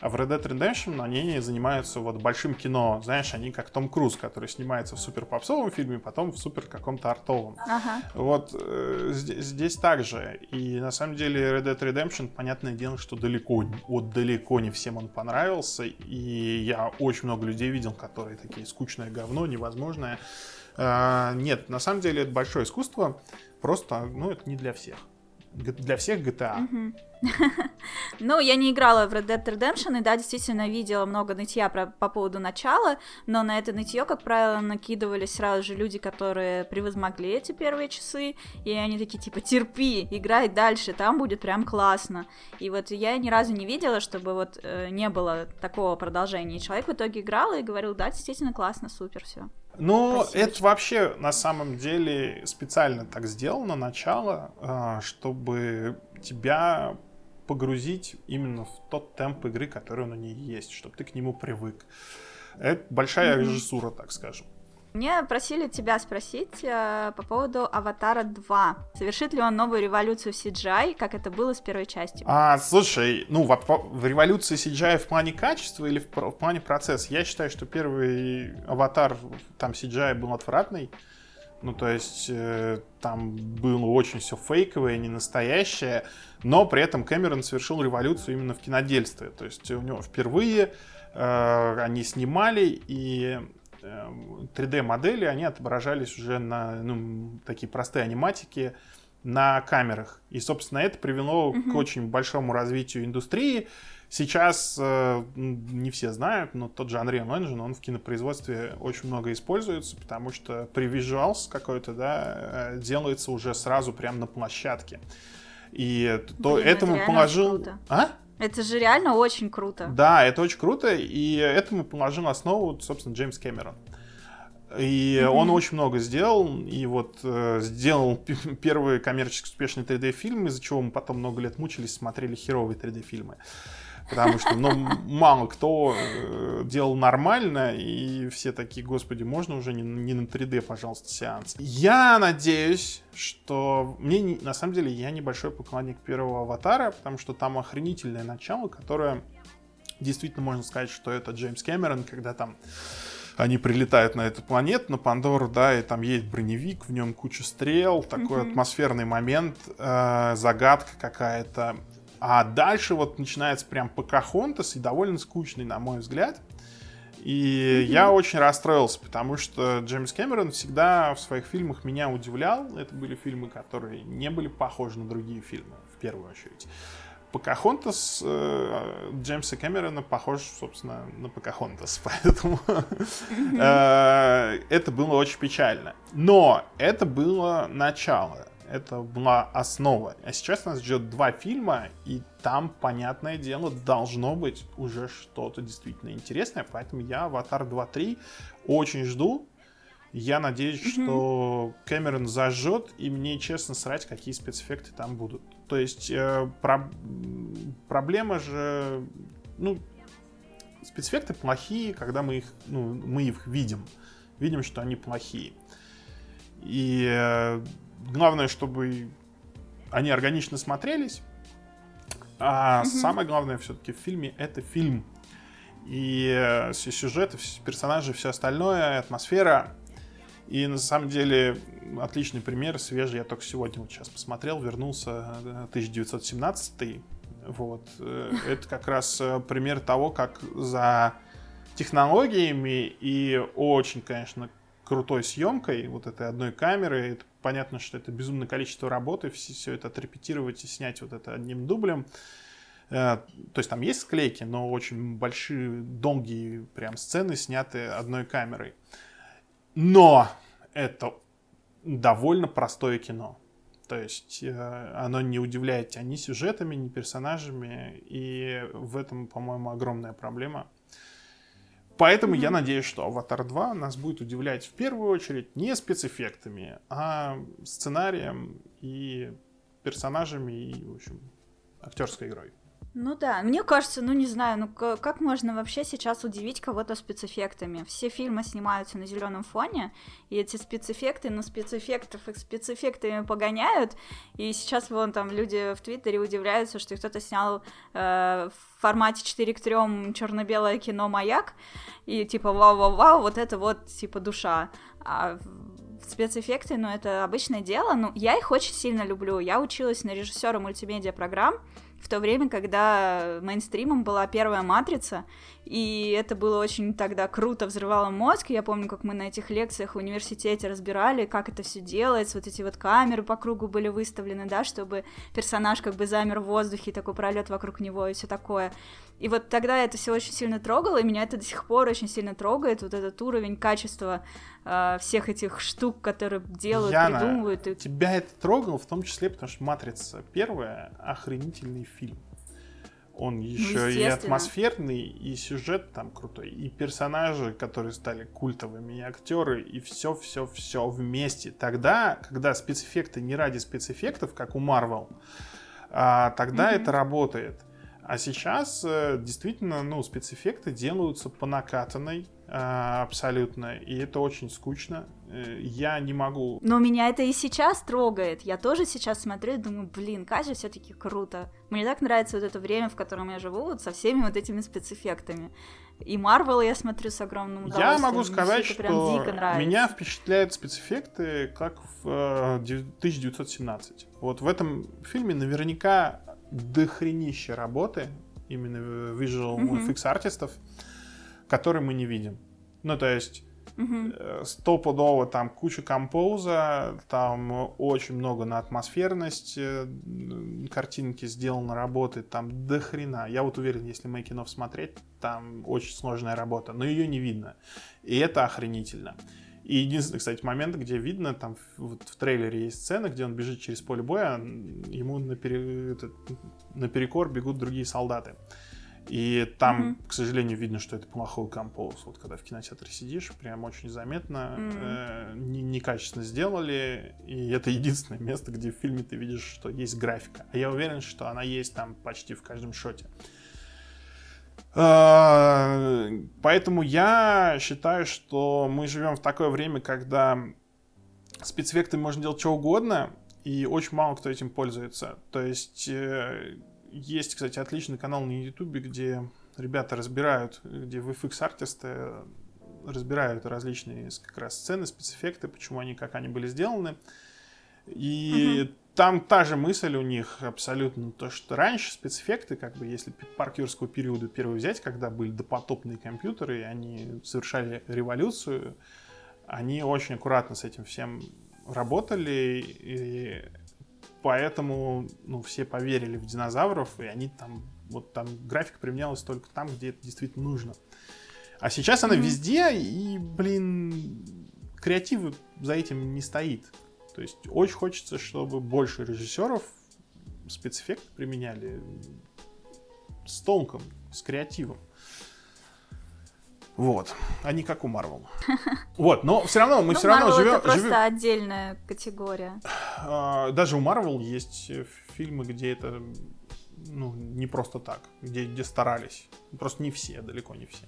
Speaker 2: а в Red Dead Redemption они занимаются вот большим кино. Знаешь, они как Том Круз, который снимается в супер попсовом фильме, потом в супер каком-то артовом.
Speaker 1: Ага.
Speaker 2: Вот э, здесь, здесь так же. И на самом деле Red Dead Redemption, понятное дело, что далеко, вот далеко не всем он понравился. И я очень много людей видел, которые такие скучное говно, невозможное. Э, нет, на самом деле это большое искусство. Просто, ну, это не для всех для всех GTA.
Speaker 1: Ну, я не играла в Red Dead Redemption, и да, действительно видела много нытья про, по поводу начала, но на это нытье, как правило, накидывались сразу же люди, которые превозмогли эти первые часы, и они такие, типа, терпи, играй дальше, там будет прям классно. И вот я ни разу не видела, чтобы вот э, не было такого продолжения. И человек в итоге играл и говорил, да, действительно классно, супер, все.
Speaker 2: Ну, это вообще на самом деле специально так сделано, начало, а, чтобы тебя погрузить именно в тот темп игры, который на ней есть, чтобы ты к нему привык. Это большая mm-hmm. режиссура, так скажем.
Speaker 1: Мне просили тебя спросить э, по поводу Аватара 2. Совершит ли он новую революцию в CGI, как это было с первой частью?
Speaker 2: А, слушай, ну, в, в революции CGI в плане качества или в, в плане процесса? Я считаю, что первый Аватар, там CGI был отвратный. Ну, то есть э, там было очень все фейковое, не настоящее, но при этом Кэмерон совершил революцию именно в кинодельстве. То есть у него впервые э, они снимали, и 3D-модели, э, они отображались уже на ну, такие простые аниматики на камерах. И, собственно, это привело mm-hmm. к очень большому развитию индустрии. Сейчас э, не все знают, но тот же Unreal Engine, он в кинопроизводстве очень много используется, потому что при visuals какой-то, да, э, делается уже сразу прямо на площадке. И то Блин, этому это положил...
Speaker 1: А? Это же реально очень круто.
Speaker 2: Да, это очень круто, и этому положил основу, собственно, Джеймс Кэмерон. И mm-hmm. он очень много сделал, и вот э, сделал первые коммерчески успешные 3D-фильмы, из-за чего мы потом много лет мучились, смотрели херовые 3D-фильмы потому что, ну, мало кто э, делал нормально, и все такие, господи, можно уже не, не на 3D, пожалуйста, сеанс. Я надеюсь, что мне, на самом деле, я небольшой поклонник первого аватара, потому что там охренительное начало, которое действительно можно сказать, что это Джеймс Кэмерон, когда там они прилетают на эту планету, на Пандору, да, и там есть броневик, в нем куча стрел, такой mm-hmm. атмосферный момент, э, загадка какая-то. А дальше вот начинается прям Покахонтас и довольно скучный, на мой взгляд. И mm-hmm. я очень расстроился, потому что Джеймс Кэмерон всегда в своих фильмах меня удивлял. Это были фильмы, которые не были похожи на другие фильмы, в первую очередь. Покахонтас э, Джеймса Кэмерона похож, собственно, на Покахонтас, поэтому э, это было очень печально. Но это было начало это была основа. А сейчас нас ждет два фильма, и там, понятное дело, должно быть уже что-то действительно интересное. Поэтому я «Аватар 2.3» очень жду. Я надеюсь, mm-hmm. что Кэмерон зажжет, и мне честно срать, какие спецэффекты там будут. То есть э, про... проблема же, ну, спецэффекты плохие, когда мы их, ну, мы их видим, видим, что они плохие. И э, главное, чтобы они органично смотрелись. А mm самое главное все-таки в фильме это фильм. И э, все сюжеты, персонажи, все остальное, атмосфера. И на самом деле отличный пример, свежий, я только сегодня вот сейчас посмотрел, вернулся 1917 э, вот. Э, это как раз пример того, как за технологиями и очень, конечно, крутой съемкой вот этой одной камеры, это понятно, что это безумное количество работы, все, все это отрепетировать и снять вот это одним дублем. Э, то есть там есть склейки, но очень большие, долгие прям сцены сняты одной камерой. Но это довольно простое кино. То есть э, оно не удивляет тебя ни сюжетами, ни персонажами, и в этом, по-моему, огромная проблема. Поэтому mm-hmm. я надеюсь, что Аватар 2 нас будет удивлять в первую очередь не спецэффектами, а сценарием и персонажами и, в общем, актерской игрой.
Speaker 1: Ну да, мне кажется, ну не знаю, ну как можно вообще сейчас удивить кого-то спецэффектами? Все фильмы снимаются на зеленом фоне, и эти спецэффекты на спецэффектов их спецэффектами погоняют, и сейчас вон там люди в Твиттере удивляются, что кто-то снял э, в формате 4 к 3 черно-белое кино «Маяк», и типа вау-вау-вау, вот это вот типа душа. А спецэффекты, ну это обычное дело, ну я их очень сильно люблю. Я училась на режиссера мультимедиа программ, в то время, когда мейнстримом была первая матрица, и это было очень тогда круто, взрывало мозг. Я помню, как мы на этих лекциях в университете разбирали, как это все делается, вот эти вот камеры по кругу были выставлены, да, чтобы персонаж как бы замер в воздухе, такой пролет вокруг него и все такое. И вот тогда это все очень сильно трогало, и меня это до сих пор очень сильно трогает, вот этот уровень качества э, всех этих штук, которые делают, Яна, придумывают. И...
Speaker 2: тебя это трогало в том числе, потому что «Матрица» первая — охренительный фильм. Он еще ну, и атмосферный, и сюжет там крутой, и персонажи, которые стали культовыми, и актеры, и все-все-все вместе. Тогда, когда спецэффекты не ради спецэффектов, как у Marvel, а, тогда mm-hmm. это работает. А сейчас э, действительно, ну, спецэффекты делаются по накатанной, а, абсолютно, и это очень скучно. Э, я не могу...
Speaker 1: Но меня это и сейчас трогает. Я тоже сейчас смотрю и думаю, блин, Кажа все таки круто. Мне так нравится вот это время, в котором я живу, вот со всеми вот этими спецэффектами. И Марвел я смотрю с огромным удовольствием.
Speaker 2: Я могу сказать, что меня впечатляют спецэффекты, как в 1917. Э, вот в этом фильме наверняка дохренище работы, именно visual mm-hmm. effects артистов, которые мы не видим. Ну, то есть Uh-huh. Стопудово там куча композа, там очень много на атмосферность картинки сделано работы, там до хрена. Я вот уверен, если мейкинов смотреть, там очень сложная работа, но ее не видно. И это охренительно. И единственный, кстати, момент, где видно, там вот в трейлере есть сцена, где он бежит через поле боя, ему напере... наперекор бегут другие солдаты. И там, mm-hmm. к сожалению, видно, что это плохой композ. Вот когда в кинотеатре сидишь, прям очень заметно, mm-hmm. э, не, некачественно сделали. И это единственное место, где в фильме ты видишь, что есть графика. А я уверен, что она есть там почти в каждом шоте. А, поэтому я считаю, что мы живем в такое время, когда спецэффекты можно делать что угодно, и очень мало кто этим пользуется. То есть э, есть, кстати, отличный канал на YouTube, где ребята разбирают, где VFX-артисты разбирают различные как раз сцены, спецэффекты, почему они, как они были сделаны. И угу. Там та же мысль у них абсолютно, то, что раньше спецэффекты, как бы, если парк юрского периода первый взять, когда были допотопные компьютеры, и они совершали революцию, они очень аккуратно с этим всем работали, и поэтому ну, все поверили в динозавров, и они там, вот там графика применялась только там, где это действительно нужно. А сейчас она mm-hmm. везде, и, блин, креатив за этим не стоит. То есть очень хочется, чтобы больше режиссеров спецэффект применяли с толком, с креативом. Вот, а не как у Марвел. Вот, но все равно мы
Speaker 1: ну,
Speaker 2: все равно живем.
Speaker 1: Это просто живем... отдельная категория.
Speaker 2: А, даже у Марвел есть фильмы, где это ну, не просто так, где, где старались. Просто не все, далеко не все.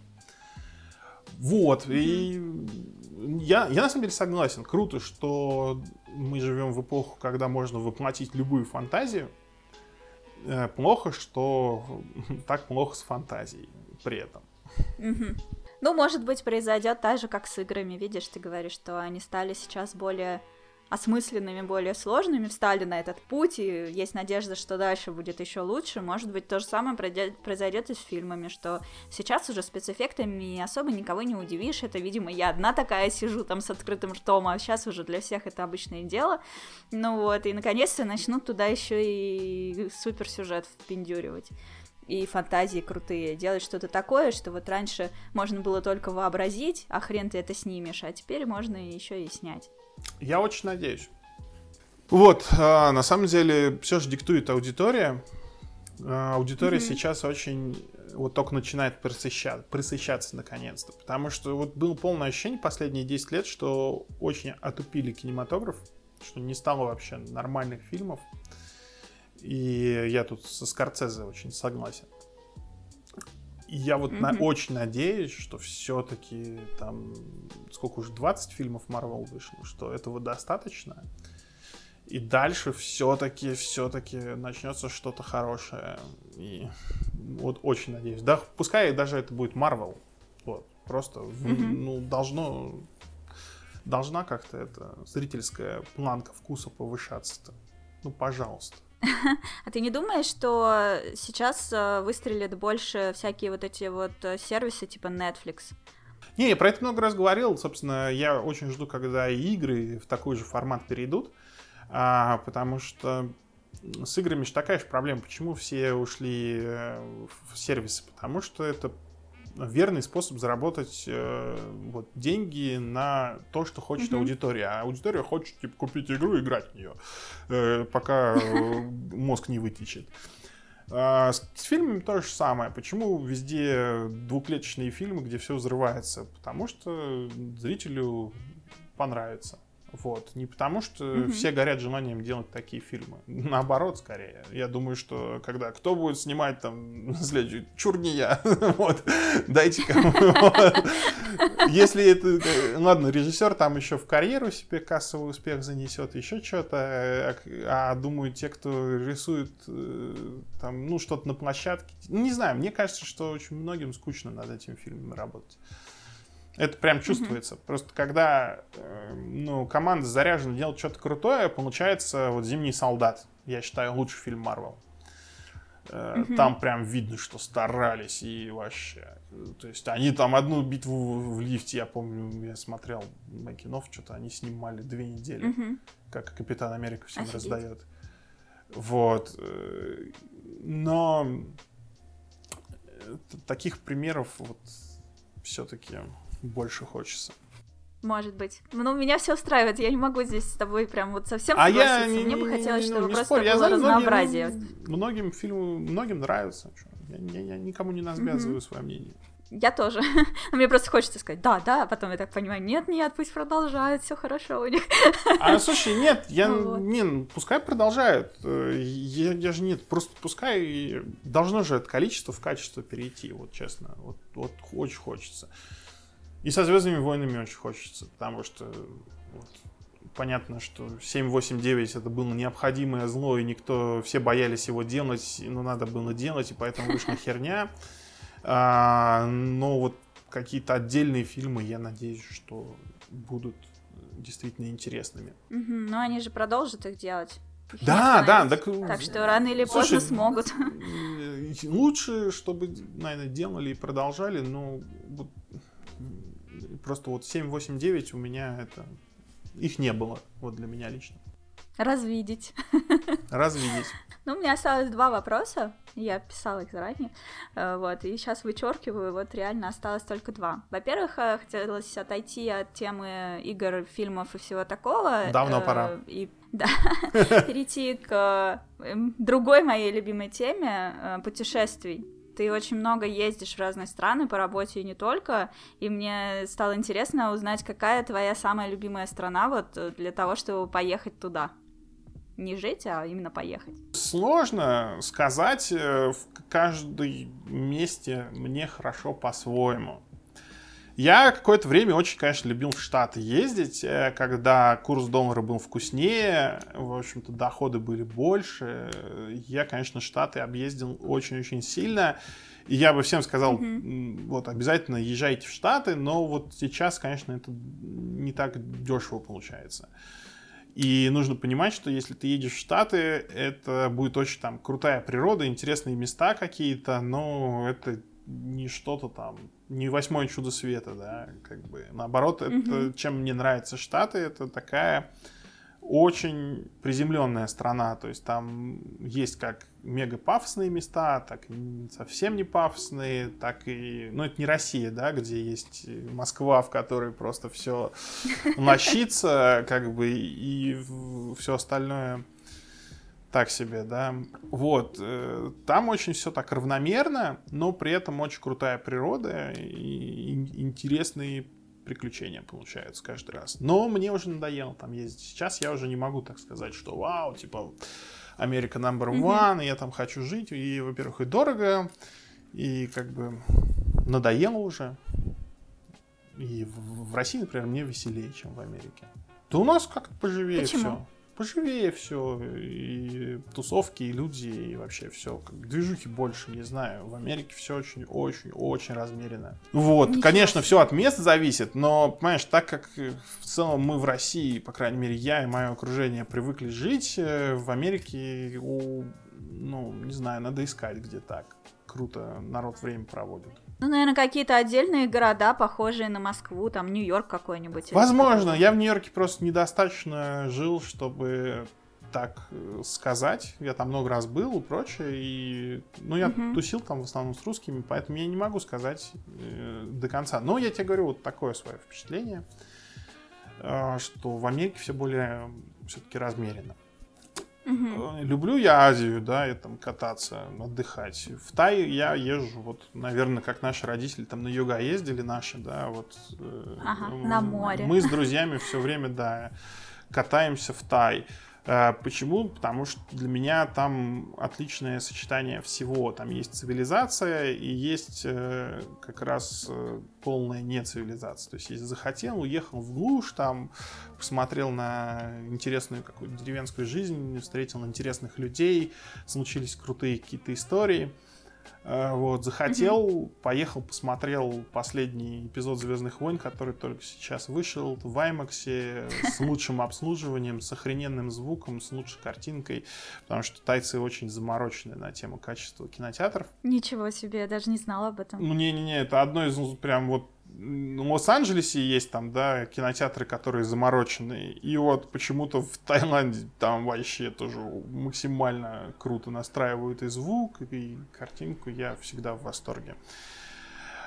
Speaker 2: Вот, и я, я на самом деле согласен. Круто, что мы живем в эпоху, когда можно воплотить любую фантазию. Э, плохо, что так плохо с фантазией при этом.
Speaker 1: Ну, может быть, произойдет так же, как с играми. Видишь, ты говоришь, что они стали сейчас более осмысленными, более сложными, встали на этот путь, и есть надежда, что дальше будет еще лучше. Может быть, то же самое произойдет и с фильмами, что сейчас уже спецэффектами особо никого не удивишь. Это, видимо, я одна такая сижу там с открытым ртом, а сейчас уже для всех это обычное дело. Ну вот, и наконец-то начнут туда еще и суперсюжет впендюривать и фантазии крутые, делать что-то такое, что вот раньше можно было только вообразить, а хрен ты это снимешь, а теперь можно еще и снять.
Speaker 2: Я очень надеюсь. Вот, а, на самом деле, все же диктует аудитория. А, аудитория mm-hmm. сейчас очень вот только начинает присыщаться, присыщаться наконец-то. Потому что вот было полное ощущение последние 10 лет, что очень отупили кинематограф, что не стало вообще нормальных фильмов. И я тут со Скорцезе очень согласен. И я вот mm-hmm. на, очень надеюсь, что все-таки там, сколько уже, 20 фильмов Марвел вышло, что этого достаточно. И дальше все-таки, все-таки начнется что-то хорошее. И вот очень надеюсь. Да, пускай даже это будет Марвел. Вот, просто, mm-hmm. ну, должно, должна как-то эта зрительская планка вкуса повышаться-то. Ну, пожалуйста.
Speaker 1: А ты не думаешь, что сейчас э, выстрелят больше всякие вот эти вот э, сервисы типа Netflix?
Speaker 2: Не, я про это много раз говорил. Собственно, я очень жду, когда игры в такой же формат перейдут. А, потому что с играми же такая же проблема. Почему все ушли э, в сервисы? Потому что это верный способ заработать э, вот, деньги на то, что хочет mm-hmm. аудитория. А аудитория хочет типа, купить игру и играть в нее, э, пока э, мозг не вытечет. А с, с фильмами то же самое. Почему везде двухклеточные фильмы, где все взрывается? Потому что зрителю понравится. Вот. Не потому, что mm-hmm. все горят желанием делать такие фильмы. Наоборот, скорее. Я думаю, что когда кто будет снимать там следующий, чур не я. вот. Дайте кому. Если это, ладно, режиссер там еще в карьеру себе кассовый успех занесет, еще что-то. А, а думаю, те, кто рисует э, там, ну, что-то на площадке. Не знаю, мне кажется, что очень многим скучно над этим фильмом работать. Это прям чувствуется. Mm-hmm. Просто когда э, ну, команда заряжена делать что-то крутое, получается вот «Зимний солдат». Я считаю, лучший фильм Марвел. Mm-hmm. Там прям видно, что старались и вообще. То есть они там одну битву в лифте, я помню, я смотрел Макинов, что-то они снимали две недели, mm-hmm. как Капитан Америка всем Офигеть. раздает. Вот. Э, но таких примеров вот все-таки больше хочется.
Speaker 1: Может быть. Ну, меня все устраивает. Я не могу здесь с тобой прям вот совсем а согласиться. Я Мне бы хотелось, чтобы не просто спорь. было я разнообразие.
Speaker 2: Многим, многим фильмам, многим нравится. Я, я, я никому не навязываю mm-hmm. свое мнение.
Speaker 1: Я тоже. Мне просто хочется сказать, да, да, а потом я так понимаю, нет, нет, пусть продолжают, все хорошо у них.
Speaker 2: А слушай, нет, я вот. не, ну, пускай продолжают. Э, я, я же нет, просто пускай должно же это количество в качество перейти, вот честно, вот, вот очень хочется. И со Звездными войнами очень хочется, потому что вот, понятно, что 789 это было необходимое зло, и никто, все боялись его делать, но надо было делать, и поэтому вышла херня. А, но вот какие-то отдельные фильмы, я надеюсь, что будут действительно интересными.
Speaker 1: Угу, но они же продолжат их делать.
Speaker 2: Их да, да, так,
Speaker 1: так что рано или слушай, поздно смогут.
Speaker 2: Лучше, чтобы, наверное, делали и продолжали, но Просто вот 7, 8, 9 у меня это... Их не было, вот для меня лично.
Speaker 1: Развидеть.
Speaker 2: Развидеть.
Speaker 1: Ну, у меня осталось два вопроса. Я писала их заранее. Э, вот, и сейчас вычеркиваю, вот реально осталось только два. Во-первых, э, хотелось отойти от темы игр, фильмов и всего такого.
Speaker 2: Давно э, пора.
Speaker 1: И да, перейти к эм, другой моей любимой теме путешествий ты очень много ездишь в разные страны по работе и не только, и мне стало интересно узнать, какая твоя самая любимая страна вот э, для того, чтобы поехать туда. Не жить, а именно поехать.
Speaker 2: Сложно сказать, э, в каждой месте мне хорошо по-своему. Я какое-то время очень, конечно, любил в Штаты ездить, э, когда курс доллара был вкуснее, в общем-то, доходы были больше. Я, конечно, Штаты объездил очень-очень сильно. И я бы всем сказал, mm-hmm. вот, обязательно езжайте в Штаты, но вот сейчас, конечно, это не так дешево получается. И нужно понимать, что если ты едешь в Штаты, это будет очень там крутая природа, интересные места какие-то, но это не что-то там, не восьмое чудо света, да, как бы. Наоборот, это, чем мне нравятся Штаты, это такая очень приземленная страна, то есть там есть как мега пафосные места, так и совсем не пафосные, так и, ну это не Россия, да, где есть Москва, в которой просто все мощится, как бы, и все остальное так себе, да. Вот, э, там очень все так равномерно, но при этом очень крутая природа и интересные приключения получаются каждый раз. Но мне уже надоело там ездить. Сейчас я уже не могу так сказать, что вау, типа Америка number one, mm-hmm. я там хочу жить. И, во-первых, и дорого, и как бы надоело уже. И в, в России, например, мне веселее, чем в Америке. Да у нас как-то поживее все поживее все, и тусовки, и люди, и вообще все. Как движухи больше, не знаю. В Америке все очень-очень-очень размеренно. Вот, Ничего конечно, все от мест зависит, но, понимаешь, так как в целом мы в России, по крайней мере, я и мое окружение привыкли жить, э, в Америке, у, ну, не знаю, надо искать, где так круто народ время проводит.
Speaker 1: Ну, наверное, какие-то отдельные города, похожие на Москву, там Нью-Йорк какой-нибудь.
Speaker 2: Возможно, я в Нью-Йорке просто недостаточно жил, чтобы так э, сказать. Я там много раз был и прочее. И, ну, я uh-huh. тусил там в основном с русскими, поэтому я не могу сказать э, до конца. Но я тебе говорю, вот такое свое впечатление, э, что в Америке все более все-таки размеренно. Угу. Люблю я Азию, да, и там кататься, отдыхать. В Тай я езжу, вот, наверное, как наши родители там на юга ездили наши, да, вот.
Speaker 1: Э, ага, на море.
Speaker 2: Мы с друзьями все время, да, катаемся в Тай. Э, почему? Потому что для меня там отличное сочетание всего. Там есть цивилизация и есть э, как раз э, полная нецивилизация. То есть, если захотел, уехал в глушь, там посмотрел на интересную какую-то деревенскую жизнь, встретил интересных людей, случились крутые какие-то истории – вот, захотел, mm-hmm. поехал, посмотрел последний эпизод Звездных войн, который только сейчас вышел в IMAX с лучшим обслуживанием, с охрененным звуком, с лучшей картинкой, потому что тайцы очень заморочены на тему качества кинотеатров.
Speaker 1: Ничего себе, я даже не знала об этом.
Speaker 2: Ну, не-не-не, это одно из ну, прям вот в Лос-Анджелесе есть там, да, кинотеатры, которые замороченные. И вот почему-то в Таиланде там вообще тоже максимально круто настраивают и звук, и картинку. Я всегда в восторге.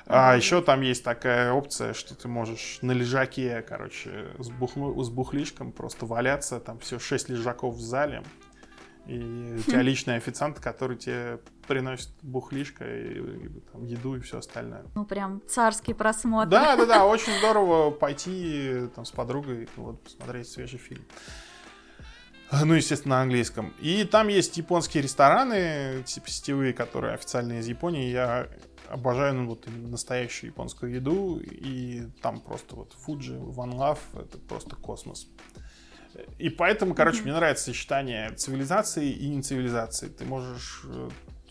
Speaker 2: А еще там есть такая опция, что ты можешь на лежаке, короче, с, бухло, с бухлишком просто валяться. Там все шесть лежаков в зале. И у тебя личный официант, который тебе приносит бухлишко и, и там, еду и все остальное.
Speaker 1: Ну, прям царский просмотр.
Speaker 2: Да, да, да, очень здорово пойти там с подругой вот, посмотреть свежий фильм. Ну, естественно, на английском. И там есть японские рестораны, типа сетевые, которые официальные из Японии. Я обожаю ну, вот именно настоящую японскую еду. И там просто вот Fuji, One Love, это просто космос. И поэтому, короче, mm-hmm. мне нравится сочетание цивилизации и нецивилизации. Ты можешь э,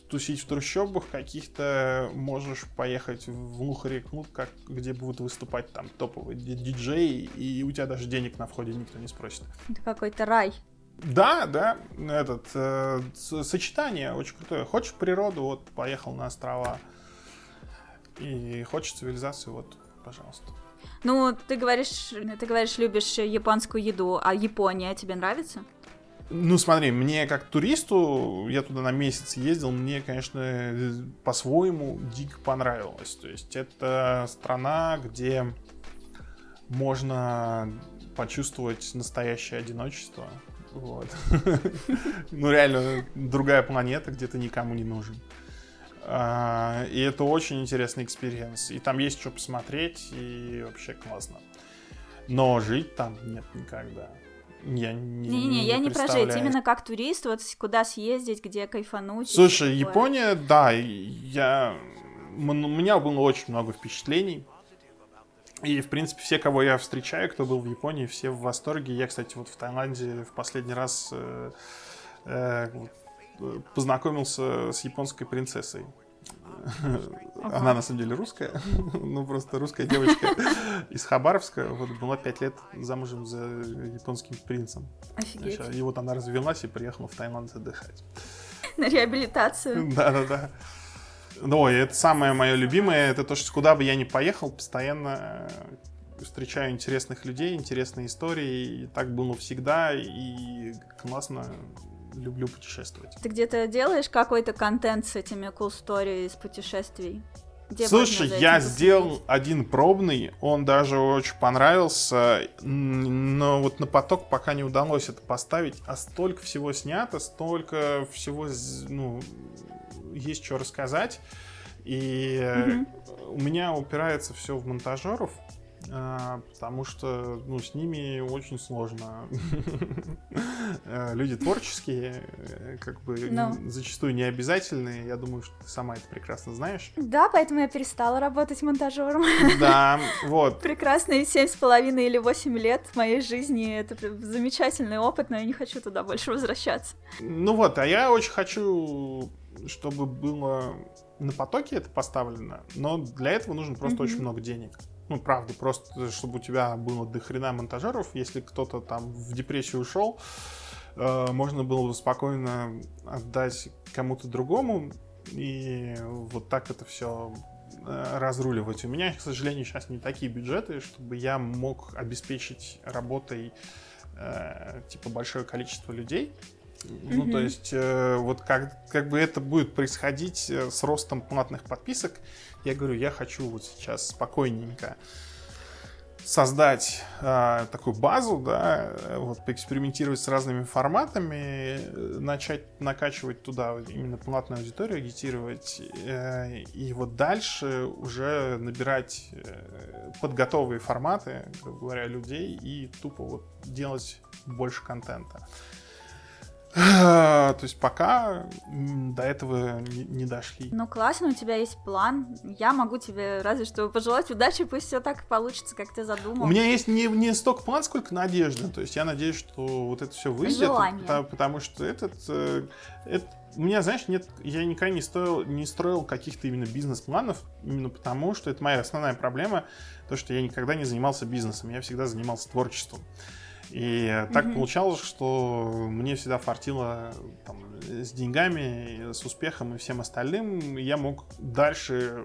Speaker 2: тусить в трущобах каких-то, можешь поехать в глухаре клуб, как, где будут выступать там топовые диджеи, и у тебя даже денег на входе никто не спросит.
Speaker 1: Это какой-то рай.
Speaker 2: Да, да, этот э, сочетание очень крутое. Хочешь природу, вот поехал на острова. И хочешь цивилизацию, вот, пожалуйста.
Speaker 1: Ну, ты говоришь, ты говоришь, любишь японскую еду, а Япония тебе нравится?
Speaker 2: Ну, смотри, мне как туристу, я туда на месяц ездил, мне, конечно, по-своему дико понравилось. То есть это страна, где можно почувствовать настоящее одиночество. Вот. Ну, реально, другая планета, где ты никому не нужен. А, и это очень интересный experience. И там есть что посмотреть, и вообще классно. Но жить там нет никогда. Я не, не,
Speaker 1: не, я не про жить, именно как турист, вот куда съездить, где кайфануть.
Speaker 2: Слушай, Япония, да, я... У меня было очень много впечатлений. И, в принципе, все, кого я встречаю, кто был в Японии, все в восторге. Я, кстати, вот в Таиланде в последний раз э, э, познакомился с японской принцессой. Ага. Она на самом деле русская, ну просто русская девочка из Хабаровска, вот была пять лет замужем за японским принцем.
Speaker 1: Офигеть.
Speaker 2: И вот она развелась и приехала в Таиланд отдыхать.
Speaker 1: На реабилитацию.
Speaker 2: Да-да-да. Ну, и это самое мое любимое, это то, что куда бы я ни поехал, постоянно э, встречаю интересных людей, интересные истории, и так было всегда, и классно люблю путешествовать.
Speaker 1: Ты где-то делаешь какой-то контент с этими cool story из путешествий?
Speaker 2: Где Слушай, я сделал один пробный, он даже очень понравился, но вот на поток пока не удалось это поставить, а столько всего снято, столько всего, ну, есть что рассказать, и угу. у меня упирается все в монтажеров, потому что ну, с ними очень сложно. Э, люди творческие, э, как бы Но. Ну. зачастую не обязательные. Я думаю, что ты сама это прекрасно знаешь.
Speaker 1: Да, поэтому я перестала работать монтажером.
Speaker 2: Да, вот.
Speaker 1: Прекрасные семь с половиной или восемь лет моей жизни. Это замечательный опыт, но я не хочу туда больше возвращаться.
Speaker 2: Ну вот, а я очень хочу, чтобы было на потоке это поставлено, но для этого нужно просто mm-hmm. очень много денег. Ну, правда, просто чтобы у тебя было до хрена монтажеров, если кто-то там в депрессию ушел, э, можно было бы спокойно отдать кому-то другому, и вот так это все э, разруливать. У меня, к сожалению, сейчас не такие бюджеты, чтобы я мог обеспечить работой э, типа большое количество людей. Mm-hmm. Ну, то есть, э, вот как, как бы это будет происходить э, с ростом платных подписок, я говорю, я хочу вот сейчас спокойненько создать э, такую базу, да, вот поэкспериментировать с разными форматами, начать накачивать туда именно платную аудиторию, агитировать, э, и вот дальше уже набирать э, подготовые форматы, грубо говоря, людей и тупо вот делать больше контента. То есть пока до этого не, дошли.
Speaker 1: Ну классно, у тебя есть план. Я могу тебе разве что пожелать удачи, пусть все так получится, как ты задумал.
Speaker 2: У меня есть не, не столько план, сколько надежда. То есть я надеюсь, что вот это все выйдет. Потому, потому что этот, э, это, у меня, знаешь, нет, я никогда не строил, не строил каких-то именно бизнес-планов, именно потому что это моя основная проблема, то, что я никогда не занимался бизнесом, я всегда занимался творчеством. И так mm-hmm. получалось, что мне всегда фартило там, с деньгами, с успехом и всем остальным. Я мог дальше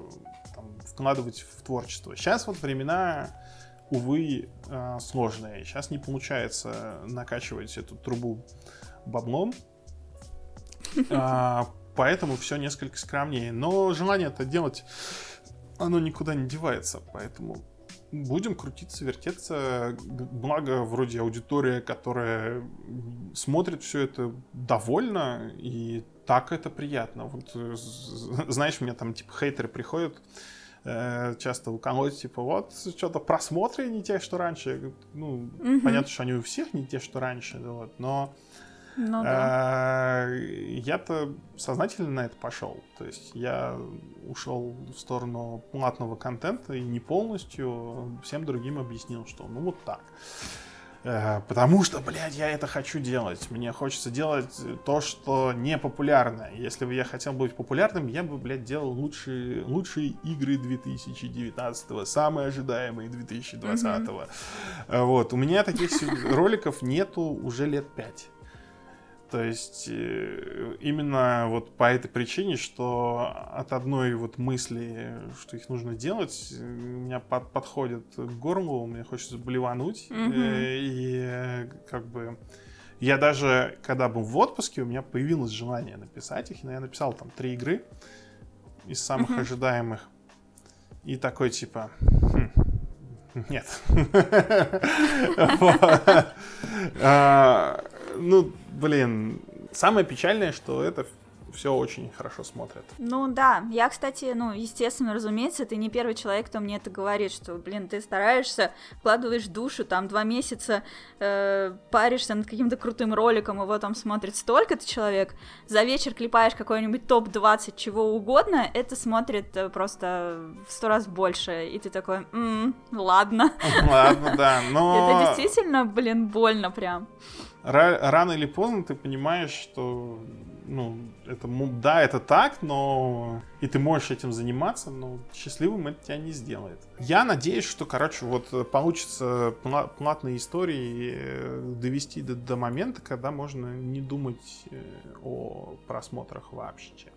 Speaker 2: там, вкладывать в творчество. Сейчас вот времена, увы, э, сложные. Сейчас не получается накачивать эту трубу баблом. А, поэтому все несколько скромнее. Но желание это делать, оно никуда не девается. Поэтому будем крутиться, вертеться. Благо, вроде аудитория, которая смотрит все это довольна, и так это приятно. Вот, э, знаешь, мне там, типа, хейтеры приходят, э, часто уколоть, типа, вот, что-то просмотры не те, что раньше. Ну, угу. понятно, что они у всех не те, что раньше, вот, но ну, да. А, я-то сознательно на это пошел. То есть я ушел в сторону платного контента и не полностью всем другим объяснил, что ну вот так. Э, потому что, блядь, я это хочу делать. Мне хочется делать то, что не популярно. Если бы я хотел быть популярным, я бы, блядь, делал лучшие, лучшие игры 2019-го, самые ожидаемые 2020-го. Mm-hmm. Вот. У меня таких роликов нету уже лет пять. То есть э, именно вот по этой причине, что от одной вот мысли, что их нужно делать, у меня под, подходит к горлу, мне хочется блевануть. Mm-hmm. И как бы я даже, когда был в отпуске, у меня появилось желание написать их. Но я написал там три игры из самых mm-hmm. ожидаемых. И такой типа... Хм, нет. Ну, блин, самое печальное, что это все очень хорошо смотрят.
Speaker 1: Ну да, я, кстати, ну, естественно, разумеется, ты не первый человек, кто мне это говорит, что, блин, ты стараешься, вкладываешь душу, там, два месяца э, паришься над каким-то крутым роликом, его там смотрит столько-то человек, за вечер клепаешь какой-нибудь топ-20 чего угодно, это смотрит э, просто в сто раз больше, и ты такой, м-м, ладно.
Speaker 2: Ладно, да, но...
Speaker 1: Это действительно, блин, больно прям
Speaker 2: рано или поздно ты понимаешь, что ну, это, да, это так, но и ты можешь этим заниматься, но счастливым это тебя не сделает. Я надеюсь, что, короче, вот получится платные истории э, довести до, до момента, когда можно не думать э, о просмотрах вообще.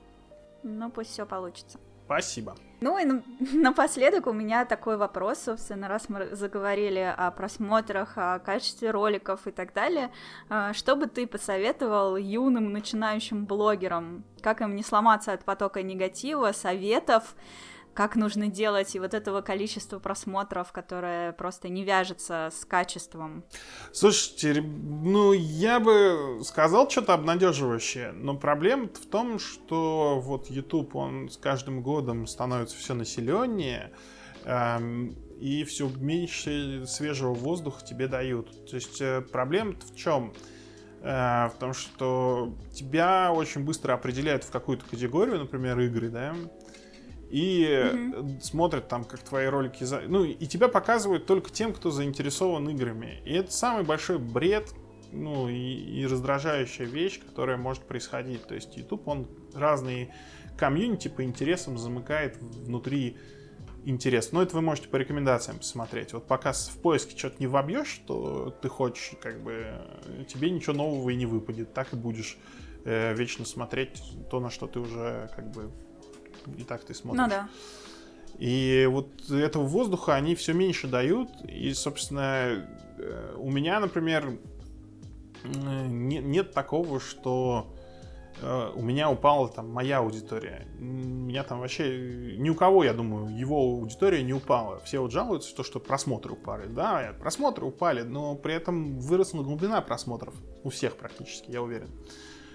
Speaker 1: Ну, пусть все получится.
Speaker 2: Спасибо.
Speaker 1: Ну и напоследок у меня такой вопрос, собственно, раз мы заговорили о просмотрах, о качестве роликов и так далее, а, что бы ты посоветовал юным начинающим блогерам, как им не сломаться от потока негатива, советов, как нужно делать, и вот этого количества просмотров, которое просто не вяжется с качеством.
Speaker 2: Слушайте, ну, я бы сказал что-то обнадеживающее, но проблема в том, что вот YouTube, он с каждым годом становится все населеннее, эм, и все меньше свежего воздуха тебе дают. То есть э, проблема в чем? Э, в том, что тебя очень быстро определяют в какую-то категорию, например, игры, да, и mm-hmm. смотрят там, как твои ролики... За... Ну, и тебя показывают только тем, кто заинтересован играми. И это самый большой бред, ну, и, и раздражающая вещь, которая может происходить. То есть YouTube, он разные комьюнити по интересам замыкает внутри интерес. Но это вы можете по рекомендациям посмотреть. Вот пока в поиске что-то не вобьешь, что ты хочешь, как бы тебе ничего нового и не выпадет. Так и будешь э, вечно смотреть то, на что ты уже как бы и так ты смотришь.
Speaker 1: Ну да.
Speaker 2: И вот этого воздуха они все меньше дают. И, собственно, э, у меня, например, не, нет такого, что э, у меня упала там моя аудитория. У меня там вообще ни у кого, я думаю, его аудитория не упала. Все вот жалуются, что, что просмотры упали. Да, просмотры упали, но при этом выросла глубина просмотров. У всех практически, я уверен.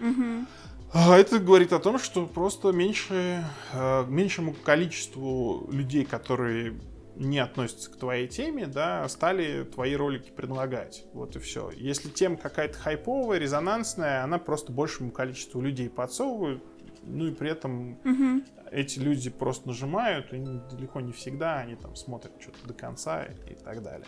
Speaker 1: Мгм.
Speaker 2: А Это говорит о том, что просто меньше, э, меньшему количеству людей, которые не относятся к твоей теме, да, стали твои ролики предлагать. Вот и все. Если тема какая-то хайповая, резонансная, она просто большему количеству людей подсовывают, ну и при этом
Speaker 1: Мгм.
Speaker 2: эти люди просто нажимают, и далеко не всегда они там смотрят что-то до конца и, и так далее.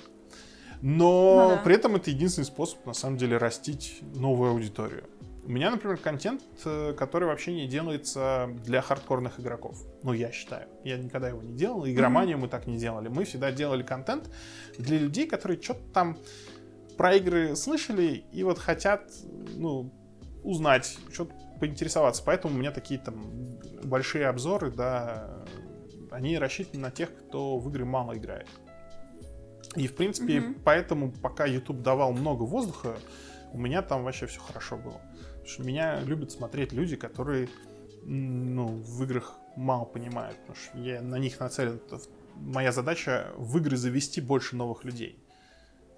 Speaker 2: Но
Speaker 1: Ну да.
Speaker 2: при этом это единственный способ, на самом деле, растить новую аудиторию. У меня, например, контент, э, который вообще не делается для хардкорных игроков. Ну, я считаю. Я никогда его не делал. Игроманию мы так не делали. Мы всегда делали контент для людей, которые что-то там про игры слышали и вот хотят, ну, узнать, что-то поинтересоваться. Поэтому у меня такие там большие обзоры, да, они рассчитаны на тех, кто в игры мало играет. И, в принципе,
Speaker 1: Мгм.
Speaker 2: поэтому, пока YouTube давал много воздуха, у меня там вообще все хорошо было. Потому что меня любят смотреть люди, которые ну, в играх мало понимают. Потому что я на них нацелен. Моя задача в игры завести больше новых людей.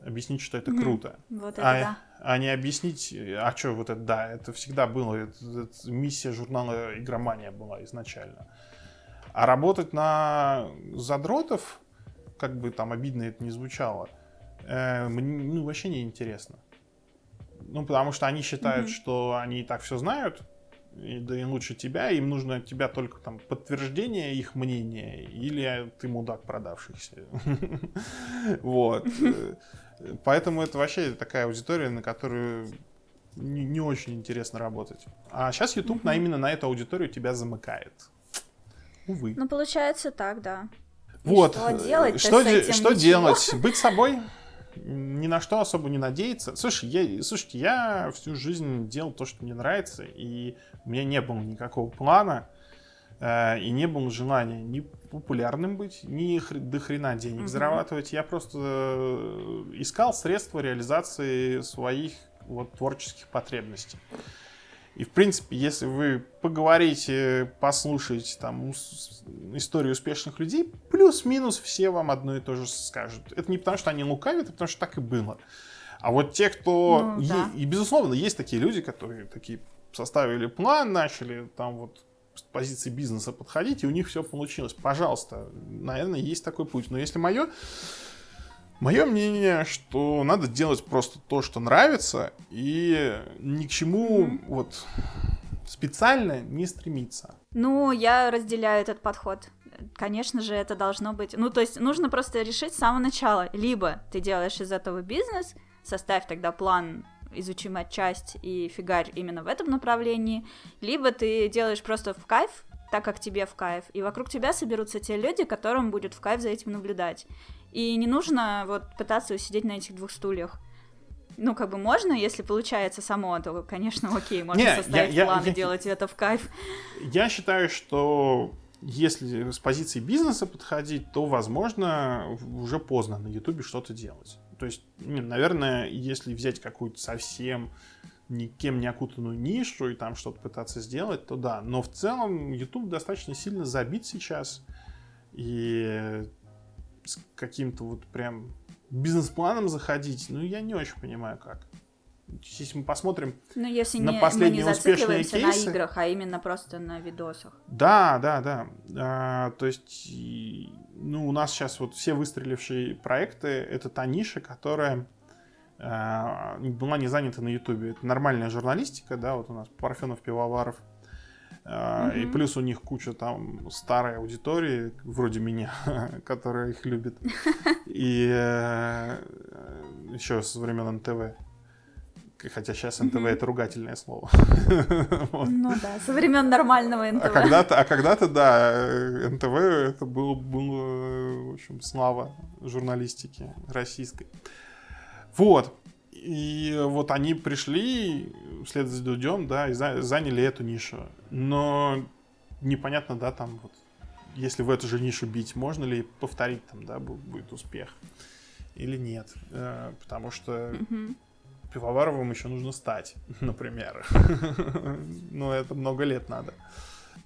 Speaker 2: Объяснить, что это круто.
Speaker 1: Вот это
Speaker 2: А,
Speaker 1: да.
Speaker 2: а не объяснить, а что вот это, да, это всегда было, это- это миссия журнала «Игромания» была изначально. А работать на задротов, как бы там обидно это не звучало, э, мне ну, вообще не интересно. Ну, потому что они считают,
Speaker 1: Мгм.
Speaker 2: что они и так все знают, и, да и лучше тебя, им нужно от тебя только там подтверждение их мнения, или ты мудак продавшийся. Вот. Э, Поэтому это вообще такая аудитория, на которую не, не очень интересно работать. А сейчас YouTube на, именно на эту аудиторию тебя замыкает. Увы.
Speaker 1: Ну, получается так, да. И
Speaker 2: вот.
Speaker 1: что делать-то
Speaker 2: Что, де- делать? Быть собой? Ни на что особо не надеяться. Слушай, я, слушайте, я всю жизнь делал то, что мне нравится, и у меня не было никакого плана, э, и не было желания ни популярным быть, ни хр- до хрена денег
Speaker 1: Мгм.
Speaker 2: зарабатывать. Я просто э, искал средства реализации своих вот творческих потребностей. И, в принципе, если вы поговорите, послушаете там истории успешных людей, плюс-минус все вам одно и то же скажут. Это не потому, что они лукавят, а потому что так и было. А вот те, кто...
Speaker 1: Ну, да.
Speaker 2: И, безусловно, есть такие люди, которые такие составили план, начали там вот с позиции бизнеса подходить, и у них все получилось. Пожалуйста, наверное, есть такой путь. Но если мое... Мое мнение, что надо делать просто то, что нравится, и ни к чему вот специально не стремиться.
Speaker 1: Ну, я разделяю этот подход. Конечно же, это должно быть... Ну, то есть нужно просто решить с самого начала. Либо ты делаешь из этого бизнес, составь тогда план, изучи матчасть и фигарь именно в этом направлении, либо ты делаешь просто в кайф, так как тебе в кайф, и вокруг тебя соберутся те люди, которым будет в кайф за этим наблюдать. И не нужно вот пытаться усидеть на этих двух стульях. Ну, как бы можно, если получается само, то, конечно, окей, можно
Speaker 2: Не, я-
Speaker 1: составить
Speaker 2: я-
Speaker 1: план
Speaker 2: я-
Speaker 1: и делать это в кайф.
Speaker 2: Я считаю, что если с позиции бизнеса подходить, то, возможно, уже поздно на Ютубе что-то делать. То есть, наверное, если взять какую-то совсем никем не окутанную нишу и там что-то пытаться сделать, то да. Но в целом YouTube достаточно сильно забит сейчас. И с каким-то вот прям бизнес-планом заходить, ну, я не очень понимаю, как. Если мы посмотрим
Speaker 1: Ну, если
Speaker 2: На
Speaker 1: не, мы
Speaker 2: последние
Speaker 1: не
Speaker 2: успешные кейсы.
Speaker 1: на играх, а именно просто на видосах.
Speaker 2: Да, да, да. А, то есть, и, ну, у нас сейчас вот все выстрелившие проекты это та ниша, которая а, была не занята на Ютубе. Это нормальная журналистика, да, вот у нас Парфенов, Пивоваров. А, И плюс у них куча там старой аудитории, вроде меня, которая их любит. И еще со времен НТВ. Хотя сейчас НТВ это ругательное слово. Вот.
Speaker 1: Ну да, со времен нормального НТВ.
Speaker 2: А когда-то, а когда-то, да, э, НТВ это было, было, в общем, слава журналистики российской. Вот. И вот они пришли вслед за Дудем, да, и за- заняли эту нишу. Но непонятно, да, там вот, если в эту же нишу бить, можно ли повторить там, да, бу- будет успех или нет. Э, Потому что
Speaker 1: Мгм.
Speaker 2: пивоваровым еще нужно стать, например. Но это много лет надо.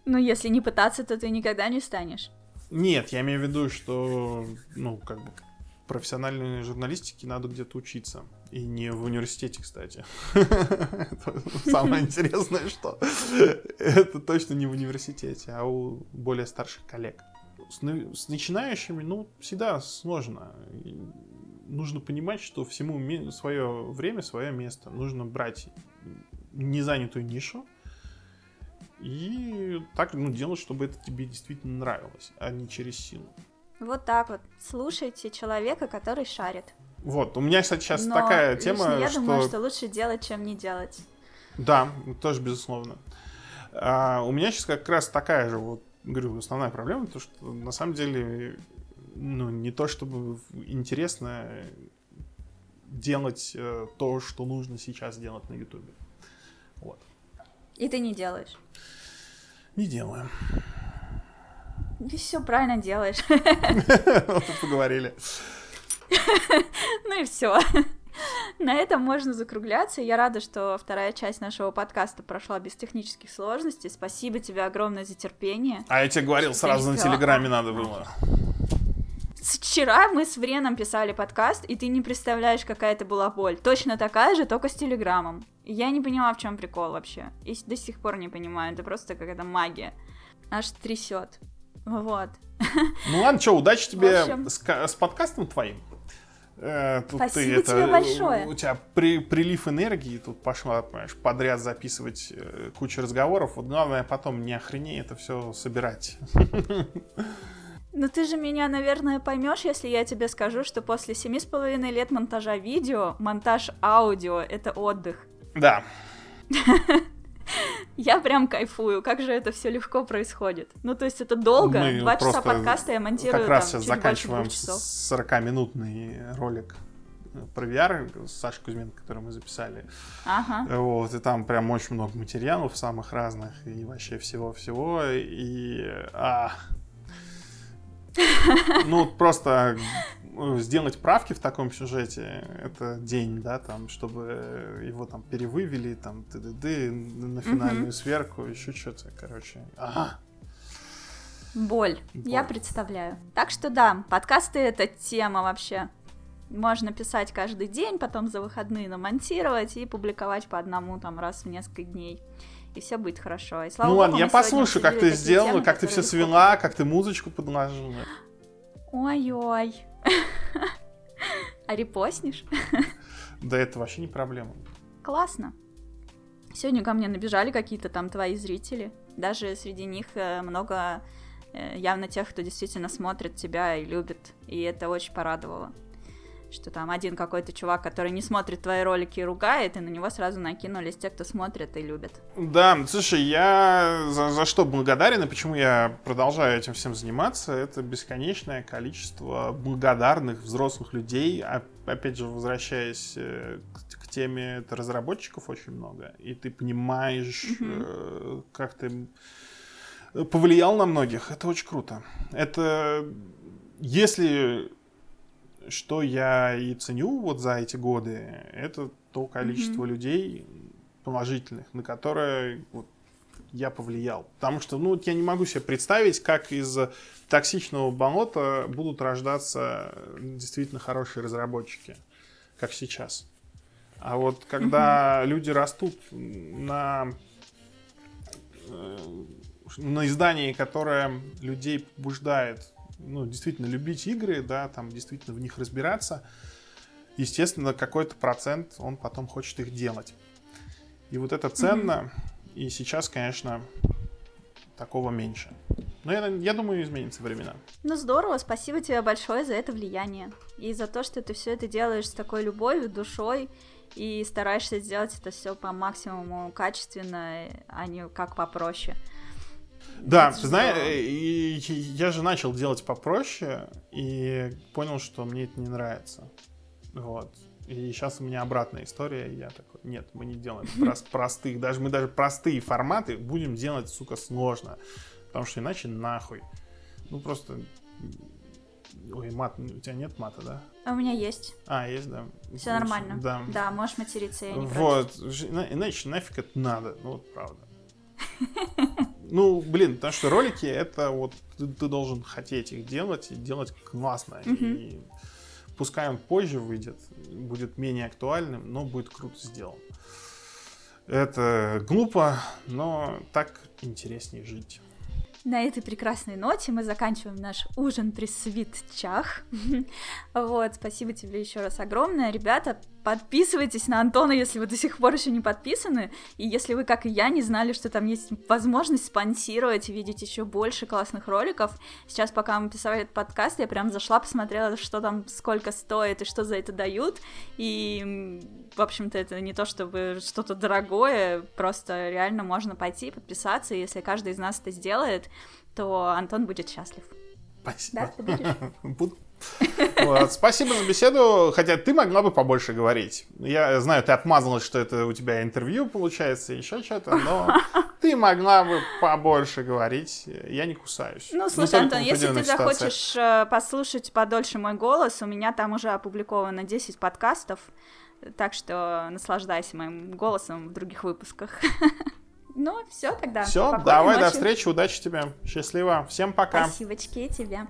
Speaker 1: Ну, если не пытаться, то ты никогда не станешь.
Speaker 2: Нет, я имею в виду, что, ну, как бы, профессиональной журналистике надо где-то учиться. И не в университете, кстати. Самое интересное, что это точно не в университете, а у более старших коллег. С начинающими, ну, всегда сложно. Нужно понимать, что всему свое время, свое место. Нужно брать незанятую нишу, и так ну, делать, чтобы это тебе действительно нравилось, а не через силу.
Speaker 1: Вот так вот. Слушайте человека, который шарит.
Speaker 2: Вот, у меня, кстати, сейчас Но такая тема,
Speaker 1: я
Speaker 2: что...
Speaker 1: думаю, что лучше делать, чем не делать.
Speaker 2: Да, тоже безусловно. А, у меня сейчас как раз такая же, вот, говорю, основная проблема, то что на самом деле, ну, не то чтобы интересно делать э, то, что нужно сейчас делать на Ютубе. Вот.
Speaker 1: И ты не делаешь?
Speaker 2: Не делаю.
Speaker 1: Ты все правильно делаешь.
Speaker 2: Вот поговорили.
Speaker 1: Ну и все. На этом можно закругляться. Я рада, что вторая часть нашего подкаста прошла без технических сложностей. Спасибо тебе огромное за терпение.
Speaker 2: А я тебе говорил, сразу на Телеграме надо было.
Speaker 1: Вчера мы с Вреном писали подкаст, и ты не представляешь, какая это была боль. Точно такая же, только с Телеграмом. Я не поняла, в чем прикол вообще. И до сих пор не понимаю. Это просто какая-то магия. Аж трясет. Вот.
Speaker 2: Ну ладно, что, удачи тебе общем... с, с подкастом твоим.
Speaker 1: Э, тут Спасибо ты, тебе это, большое.
Speaker 2: У тебя при, прилив энергии, тут пошла, понимаешь, подряд записывать э, кучу разговоров. Вот главное потом не охреней это все собирать.
Speaker 1: Ну ты же меня, наверное, поймешь, если я тебе скажу, что после семи с половиной лет монтажа видео, монтаж аудио — это отдых.
Speaker 2: Да.
Speaker 1: Я прям кайфую, как же это все легко происходит. Ну, то есть это долго, Мы два часа подкаста я монтирую
Speaker 2: как раз там, сейчас заканчиваем 40-минутный ролик про VR с Сашей Кузьменко, который мы записали.
Speaker 1: Ага.
Speaker 2: Вот, и там прям очень много материалов самых разных, и вообще всего-всего, и... А... Ну, просто Э, сделать правки в таком сюжете, это день, да, там, чтобы его там перевывели, там, ды на финальную mm-hmm. сверку, еще что-то, короче. Ага.
Speaker 1: Боль. Боль. Я представляю. Так что да, подкасты это тема вообще. Можно писать каждый день, потом за выходные намонтировать и публиковать по одному там раз в несколько дней. И все будет хорошо. И слава
Speaker 2: ну
Speaker 1: богу,
Speaker 2: ладно, я послушаю, как ты сделала, темы, как ты все свела, как ты музычку подложила.
Speaker 1: Ой-ой. А репостнишь?
Speaker 2: Да это вообще не проблема.
Speaker 1: Классно. Сегодня ко мне набежали какие-то там твои зрители. Даже среди них э, много э, явно тех, кто действительно смотрит тебя и любит. И это очень порадовало что там один какой-то чувак, который не смотрит твои ролики и ругает, и на него сразу накинулись те, кто смотрит и любит.
Speaker 2: Да, слушай, я за, за что благодарен и почему я продолжаю этим всем заниматься, это бесконечное количество благодарных взрослых людей, опять же, возвращаясь э, к, к теме это разработчиков очень много, и ты понимаешь, mm-hmm. как ты повлиял на многих, это очень круто. Это если что я и ценю вот за эти годы, это то количество mm-hmm. людей положительных, на которые вот, я повлиял. Потому что, ну, я не могу себе представить, как из токсичного болота будут рождаться действительно хорошие разработчики, как сейчас. А вот когда mm-hmm. люди растут на, э, на издании, которое людей побуждает ну, действительно любить игры, да, там действительно в них разбираться, естественно, какой-то процент он потом хочет их делать. И вот это ценно, mm-hmm. и сейчас, конечно, такого меньше. Но я, я думаю, изменится времена.
Speaker 1: Ну здорово, спасибо тебе большое за это влияние. И за то, что ты все это делаешь с такой любовью, душой, и стараешься сделать это все по максимуму качественно, а не как попроще.
Speaker 2: Да, ты знаешь, и я же начал делать попроще и понял, что мне это не нравится. Вот. И сейчас у меня обратная история, и я такой, нет, мы не делаем прост, простых, даже мы даже простые форматы будем делать, сука, сложно, потому что иначе нахуй. Ну просто Ой, мат, у тебя нет мата, да?
Speaker 1: А у меня есть.
Speaker 2: А, есть, да.
Speaker 1: Все нормально.
Speaker 2: Да.
Speaker 1: Да, можешь материться, я не
Speaker 2: Вот, иначе нафиг это надо, ну вот правда. Ну, блин, потому что ролики это вот ты, ты должен хотеть их делать и делать классно. И пускай он позже выйдет, будет менее актуальным, но будет круто сделан. Это глупо, но так интереснее жить.
Speaker 1: На этой прекрасной ноте мы заканчиваем наш ужин при свитчах. вот, спасибо тебе еще раз огромное. Ребята, подписывайтесь на Антона, если вы до сих пор еще не подписаны. И если вы, как и я, не знали, что там есть возможность спонсировать и видеть еще больше классных роликов. Сейчас, пока мы писали этот подкаст, я прям зашла, посмотрела, что там, сколько стоит и что за это дают. И, в общем-то, это не то чтобы что-то дорогое, просто реально можно пойти, подписаться, и если каждый из нас это сделает, то Антон будет счастлив.
Speaker 2: Спасибо. Да, Буду. Вот. Спасибо за беседу, хотя ты могла бы побольше говорить. Я знаю, ты отмазалась, что это у тебя интервью получается, еще что-то, но ты могла бы побольше говорить. Я не кусаюсь.
Speaker 1: Ну, слушай, Антон, если ты захочешь э, послушать подольше мой голос, у меня там уже опубликовано 10 подкастов, так что наслаждайся моим голосом в других выпусках. Ну, все тогда.
Speaker 2: Все, давай, ночи. до встречи, удачи тебе. Счастливо. Всем пока.
Speaker 1: Спасибо тебе.